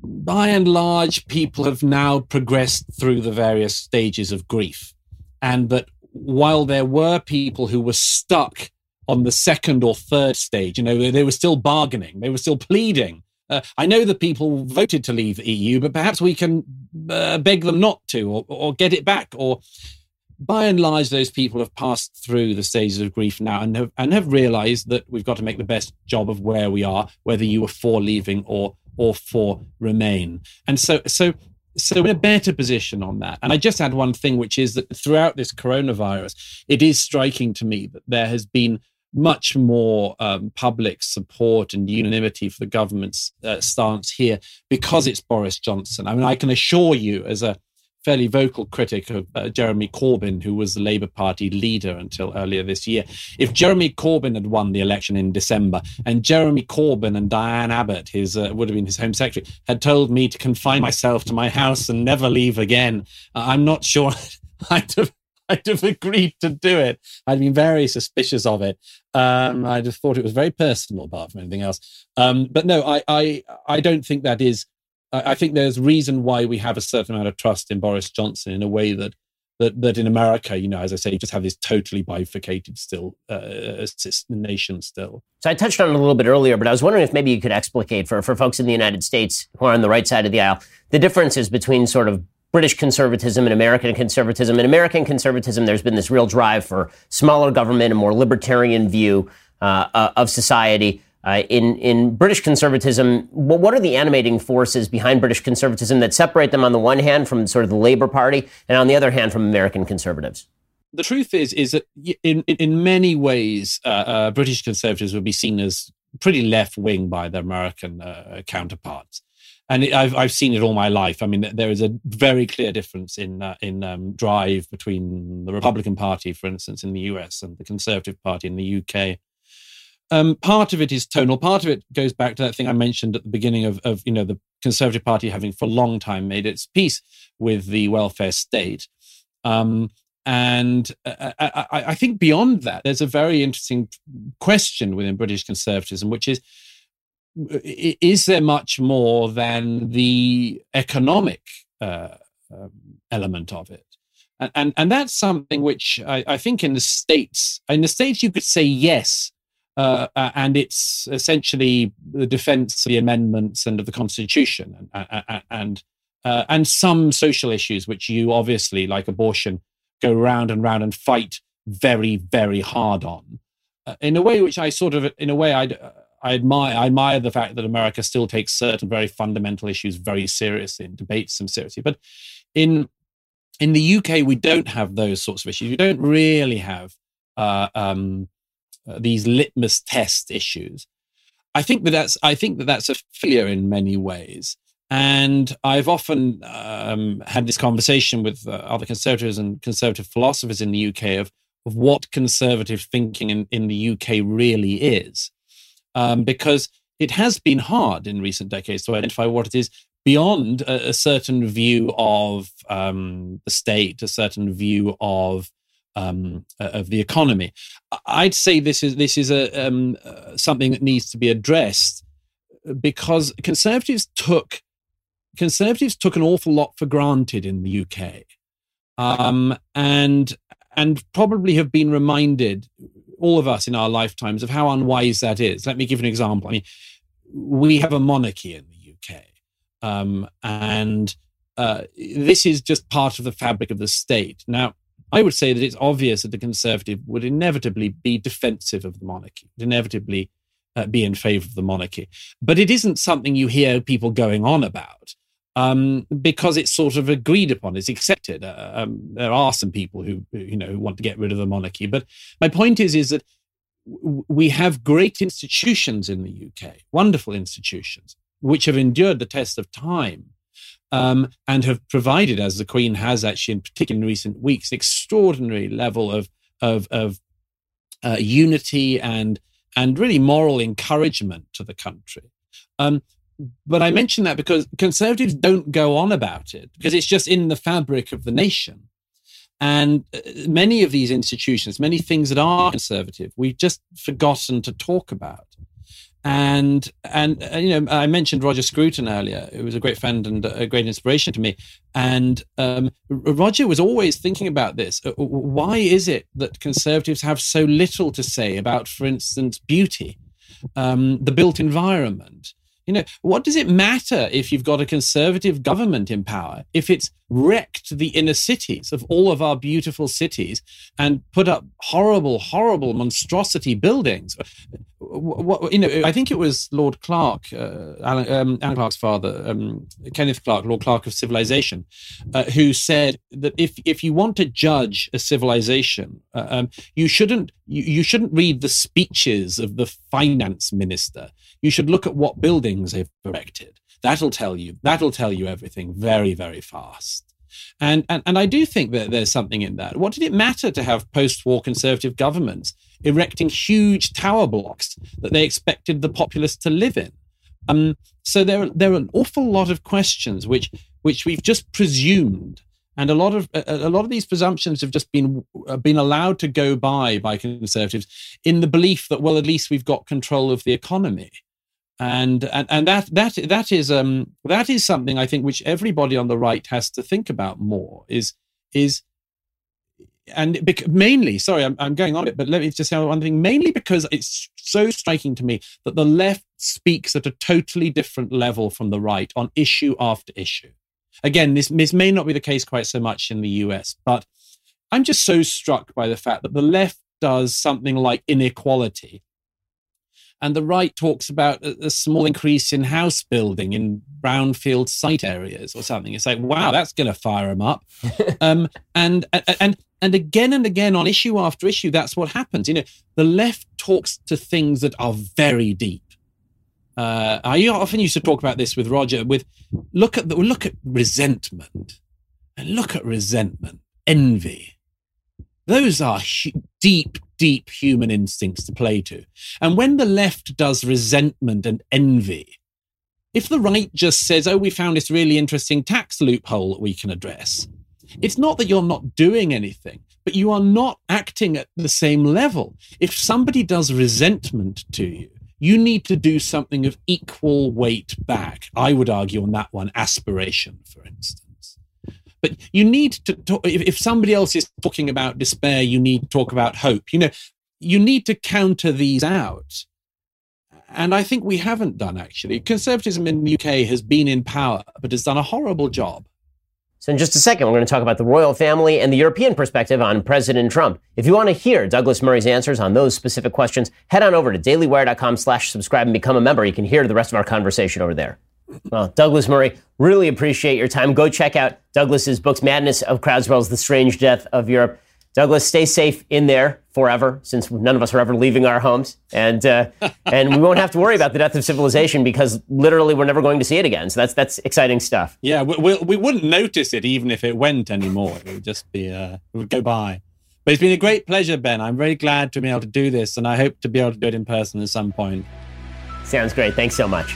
by and large, people have now progressed through the various stages of grief. And that while there were people who were stuck on the second or third stage, you know, they, were still bargaining, they were still pleading. Uh, I know that people voted to leave the EU, but perhaps we can uh, beg them not to or, or get it back or by and large, those people have passed through the stages of grief now and have, and have realized that we've got to make the best job of where we are, whether you were for leaving or or for remain. And so, so, so in a better position on that. And I just add one thing, which is that throughout this coronavirus, it is striking to me that there has been much more um, public support and unanimity for the government's uh, stance here because it's Boris Johnson. I mean, I can assure you, as a fairly vocal critic of uh, Jeremy Corbyn, who was the Labour Party leader until earlier this year. If Jeremy Corbyn had won the election in December, and Jeremy Corbyn and Diane Abbott, his uh, would have been his Home Secretary, had told me to confine myself to my house and never leave again, uh, I'm not sure I'd have. I'd have agreed to do it. I'd been very suspicious of it. Um, I'd have thought it was very personal, apart from anything else. Um, but no, I, I, I don't think that is I think there's reason why we have a certain amount of trust in Boris Johnson in a way that that that in America, you know, as I say, you just have this totally bifurcated still uh, nation still. So I touched on it a little bit earlier, but I was wondering if maybe you could explicate for for folks in the United States who are on the right side of the aisle the differences between sort of British conservatism and American conservatism. In American conservatism, there's been this real drive for smaller government, a more libertarian view uh, uh of society. Uh, in in British conservatism, what are the animating forces behind British conservatism that separate them on the one hand from sort of the Labour Party, and on the other hand from American conservatives? The truth is, is that in in many ways, uh, uh, British conservatives would be seen as pretty left wing by their American uh, counterparts and I've I've seen it all my life. I mean, there is a very clear difference in uh, in um, drive between the Republican Party, for instance, in the U.S. and the Conservative Party in the U.K. Um, part of it is tonal. Part of it goes back to that thing I mentioned at the beginning of, of you know the Conservative Party having for a long time made its peace with the welfare state. Um, and uh, I, I, think beyond that, there's a very interesting question within British conservatism, which is is there much more than the economic uh, um, element of it? And, and, and that's something which I, I, think in the states, in the states, you could say yes, uh, uh, and it's essentially the defense of the amendments and of the constitution, and and and, uh, and some social issues which you obviously, like abortion, go round and round and fight very very hard on, uh, in a way which I sort of, in a way, I I admire I admire the fact that America still takes certain very fundamental issues very seriously and debates them seriously. But in in the UK, we don't have those sorts of issues. We don't really have uh, um, these litmus test issues. I think that that's I think that that's a failure in many ways. And I've often um, had this conversation with uh, other conservatives and conservative philosophers in the UK of, of what conservative thinking in, in the UK really is um, because it has been hard in recent decades to identify what it is beyond a, a certain view of um, the state, a certain view of um, of the economy. I'd say this is this is a um, uh, something that needs to be addressed because conservatives took conservatives took an awful lot for granted in the UK, um, and and probably have been reminded all of us in our lifetimes of how unwise that is. Let me give an example. I mean, we have a monarchy in the UK, um, and uh, this is just part of the fabric of the state. Now, I would say that it's obvious that the conservative would inevitably be defensive of the monarchy, inevitably uh, be in favor of the monarchy. But it isn't something you hear people going on about um, because it's sort of agreed upon, it's accepted. Uh, um, there are some people who, you know, who want to get rid of the monarchy. But my point is, is that w- we have great institutions in the UK, wonderful institutions, which have endured the test of time. Um, and have provided, as the Queen has actually, in particular in recent weeks, extraordinary level of of, of uh, unity and and really moral encouragement to the country. Um, but I mention that because conservatives don't go on about it because it's just in the fabric of the nation. And uh, many of these institutions, many things that are conservative, we've just forgotten to talk about. And and uh, you know, I mentioned Roger Scruton earlier. It was a great friend and a great inspiration to me. And um, Roger was always thinking about this. Uh, why is it that conservatives have so little to say about, for instance, beauty, um, the built environment? You know, what does it matter if you've got a conservative government in power if it's wrecked the inner cities of all of our beautiful cities and put up horrible, horrible monstrosity buildings? What, you know, I think it was Lord Clark, uh, Alan, um, Alan, Clark's father, um, Kenneth clark Lord clark of Civilization, uh, who said that if if you want to judge a civilization, uh, um, you shouldn't you, you shouldn't read the speeches of the finance minister you should look at what buildings they've erected. That'll tell you. That'll tell you everything very, very fast. And, and, and I do think that there's something in that. What did it matter to have post war conservative governments erecting huge tower blocks that they expected the populace to live in? Um, so there, there are an awful lot of questions which, which we've just presumed and a lot of a, lot of these presumptions have just been uh, been allowed to go by by conservatives in the belief that well at least we've got control of the economy and and, and that that that is um that is something I think which everybody on the right has to think about more is is and bec- mainly sorry I'm, I'm going on it but let me just say one thing. Mainly because it's so striking to me that the left speaks at a totally different level from the right on issue after issue. Again this, this may not be the case quite so much in the us but i'm just so struck by the fact that the left does something like inequality and the right talks about a, a small increase in house building in brownfield site areas or something. It's like, wow, that's going to fire them up. um, and and and again and again on issue after issue, that's what happens. You know, the left talks to things that are very deep. Uh, I often used to talk about this with Roger. With look at the, look at resentment, and look at resentment, envy. Those are deep, deep human instincts to play to. And when the left does resentment and envy, if the right just says, "Oh, we found this really interesting tax loophole that we can address," it's not that you're not doing anything, but you are not acting at the same level. If somebody does resentment to you, you need to do something of equal weight back. I would argue on that one, aspiration, for instance. But you need to talk, if, if somebody else is talking about despair, you need to talk about hope. You know, you need to counter these out. And I think we haven't done actually. Conservatism in the UK has been in power, but has done a horrible job so, in just a second, we're going to talk about the royal family and the European perspective on President Trump. If you want to hear Douglas Murray's answers on those specific questions, head on over to dailywire.com slash subscribe and become a member. You can hear the rest of our conversation over there. Well, Douglas Murray, really appreciate your time. Go check out Douglas's books, Madness of Crowdswell's The Strange Death of Europe. Douglas, stay safe in there forever, since none of us are ever leaving our homes, and uh, and we won't have to worry about the death of civilization because literally we're never going to see it again. So that's that's exciting stuff. Yeah, we, we, we wouldn't notice it even if it went anymore. It would just be uh, it would go by. But it's been a great pleasure, Ben. I'm very glad to be able to do this, and I hope to be able to do it in person at some point. Sounds great. Thanks so much.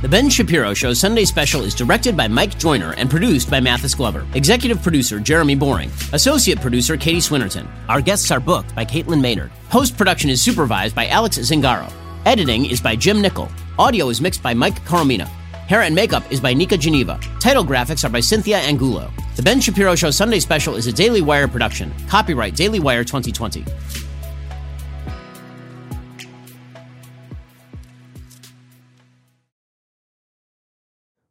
The Ben Shapiro Show Sunday Special is directed by Mike Joyner and produced by Mathis Glover. Executive producer Jeremy Boring. Associate producer Katie Swinnerton. Our guests are booked by Caitlin Maynard. Post production is supervised by Alex Zingaro. Editing is by Jim Nickel. Audio is mixed by Mike Coromina. Hair and makeup is by Nika Geneva. Title graphics are by Cynthia Angulo. The Ben Shapiro Show Sunday Special is a Daily Wire production. Copyright Daily Wire 2020.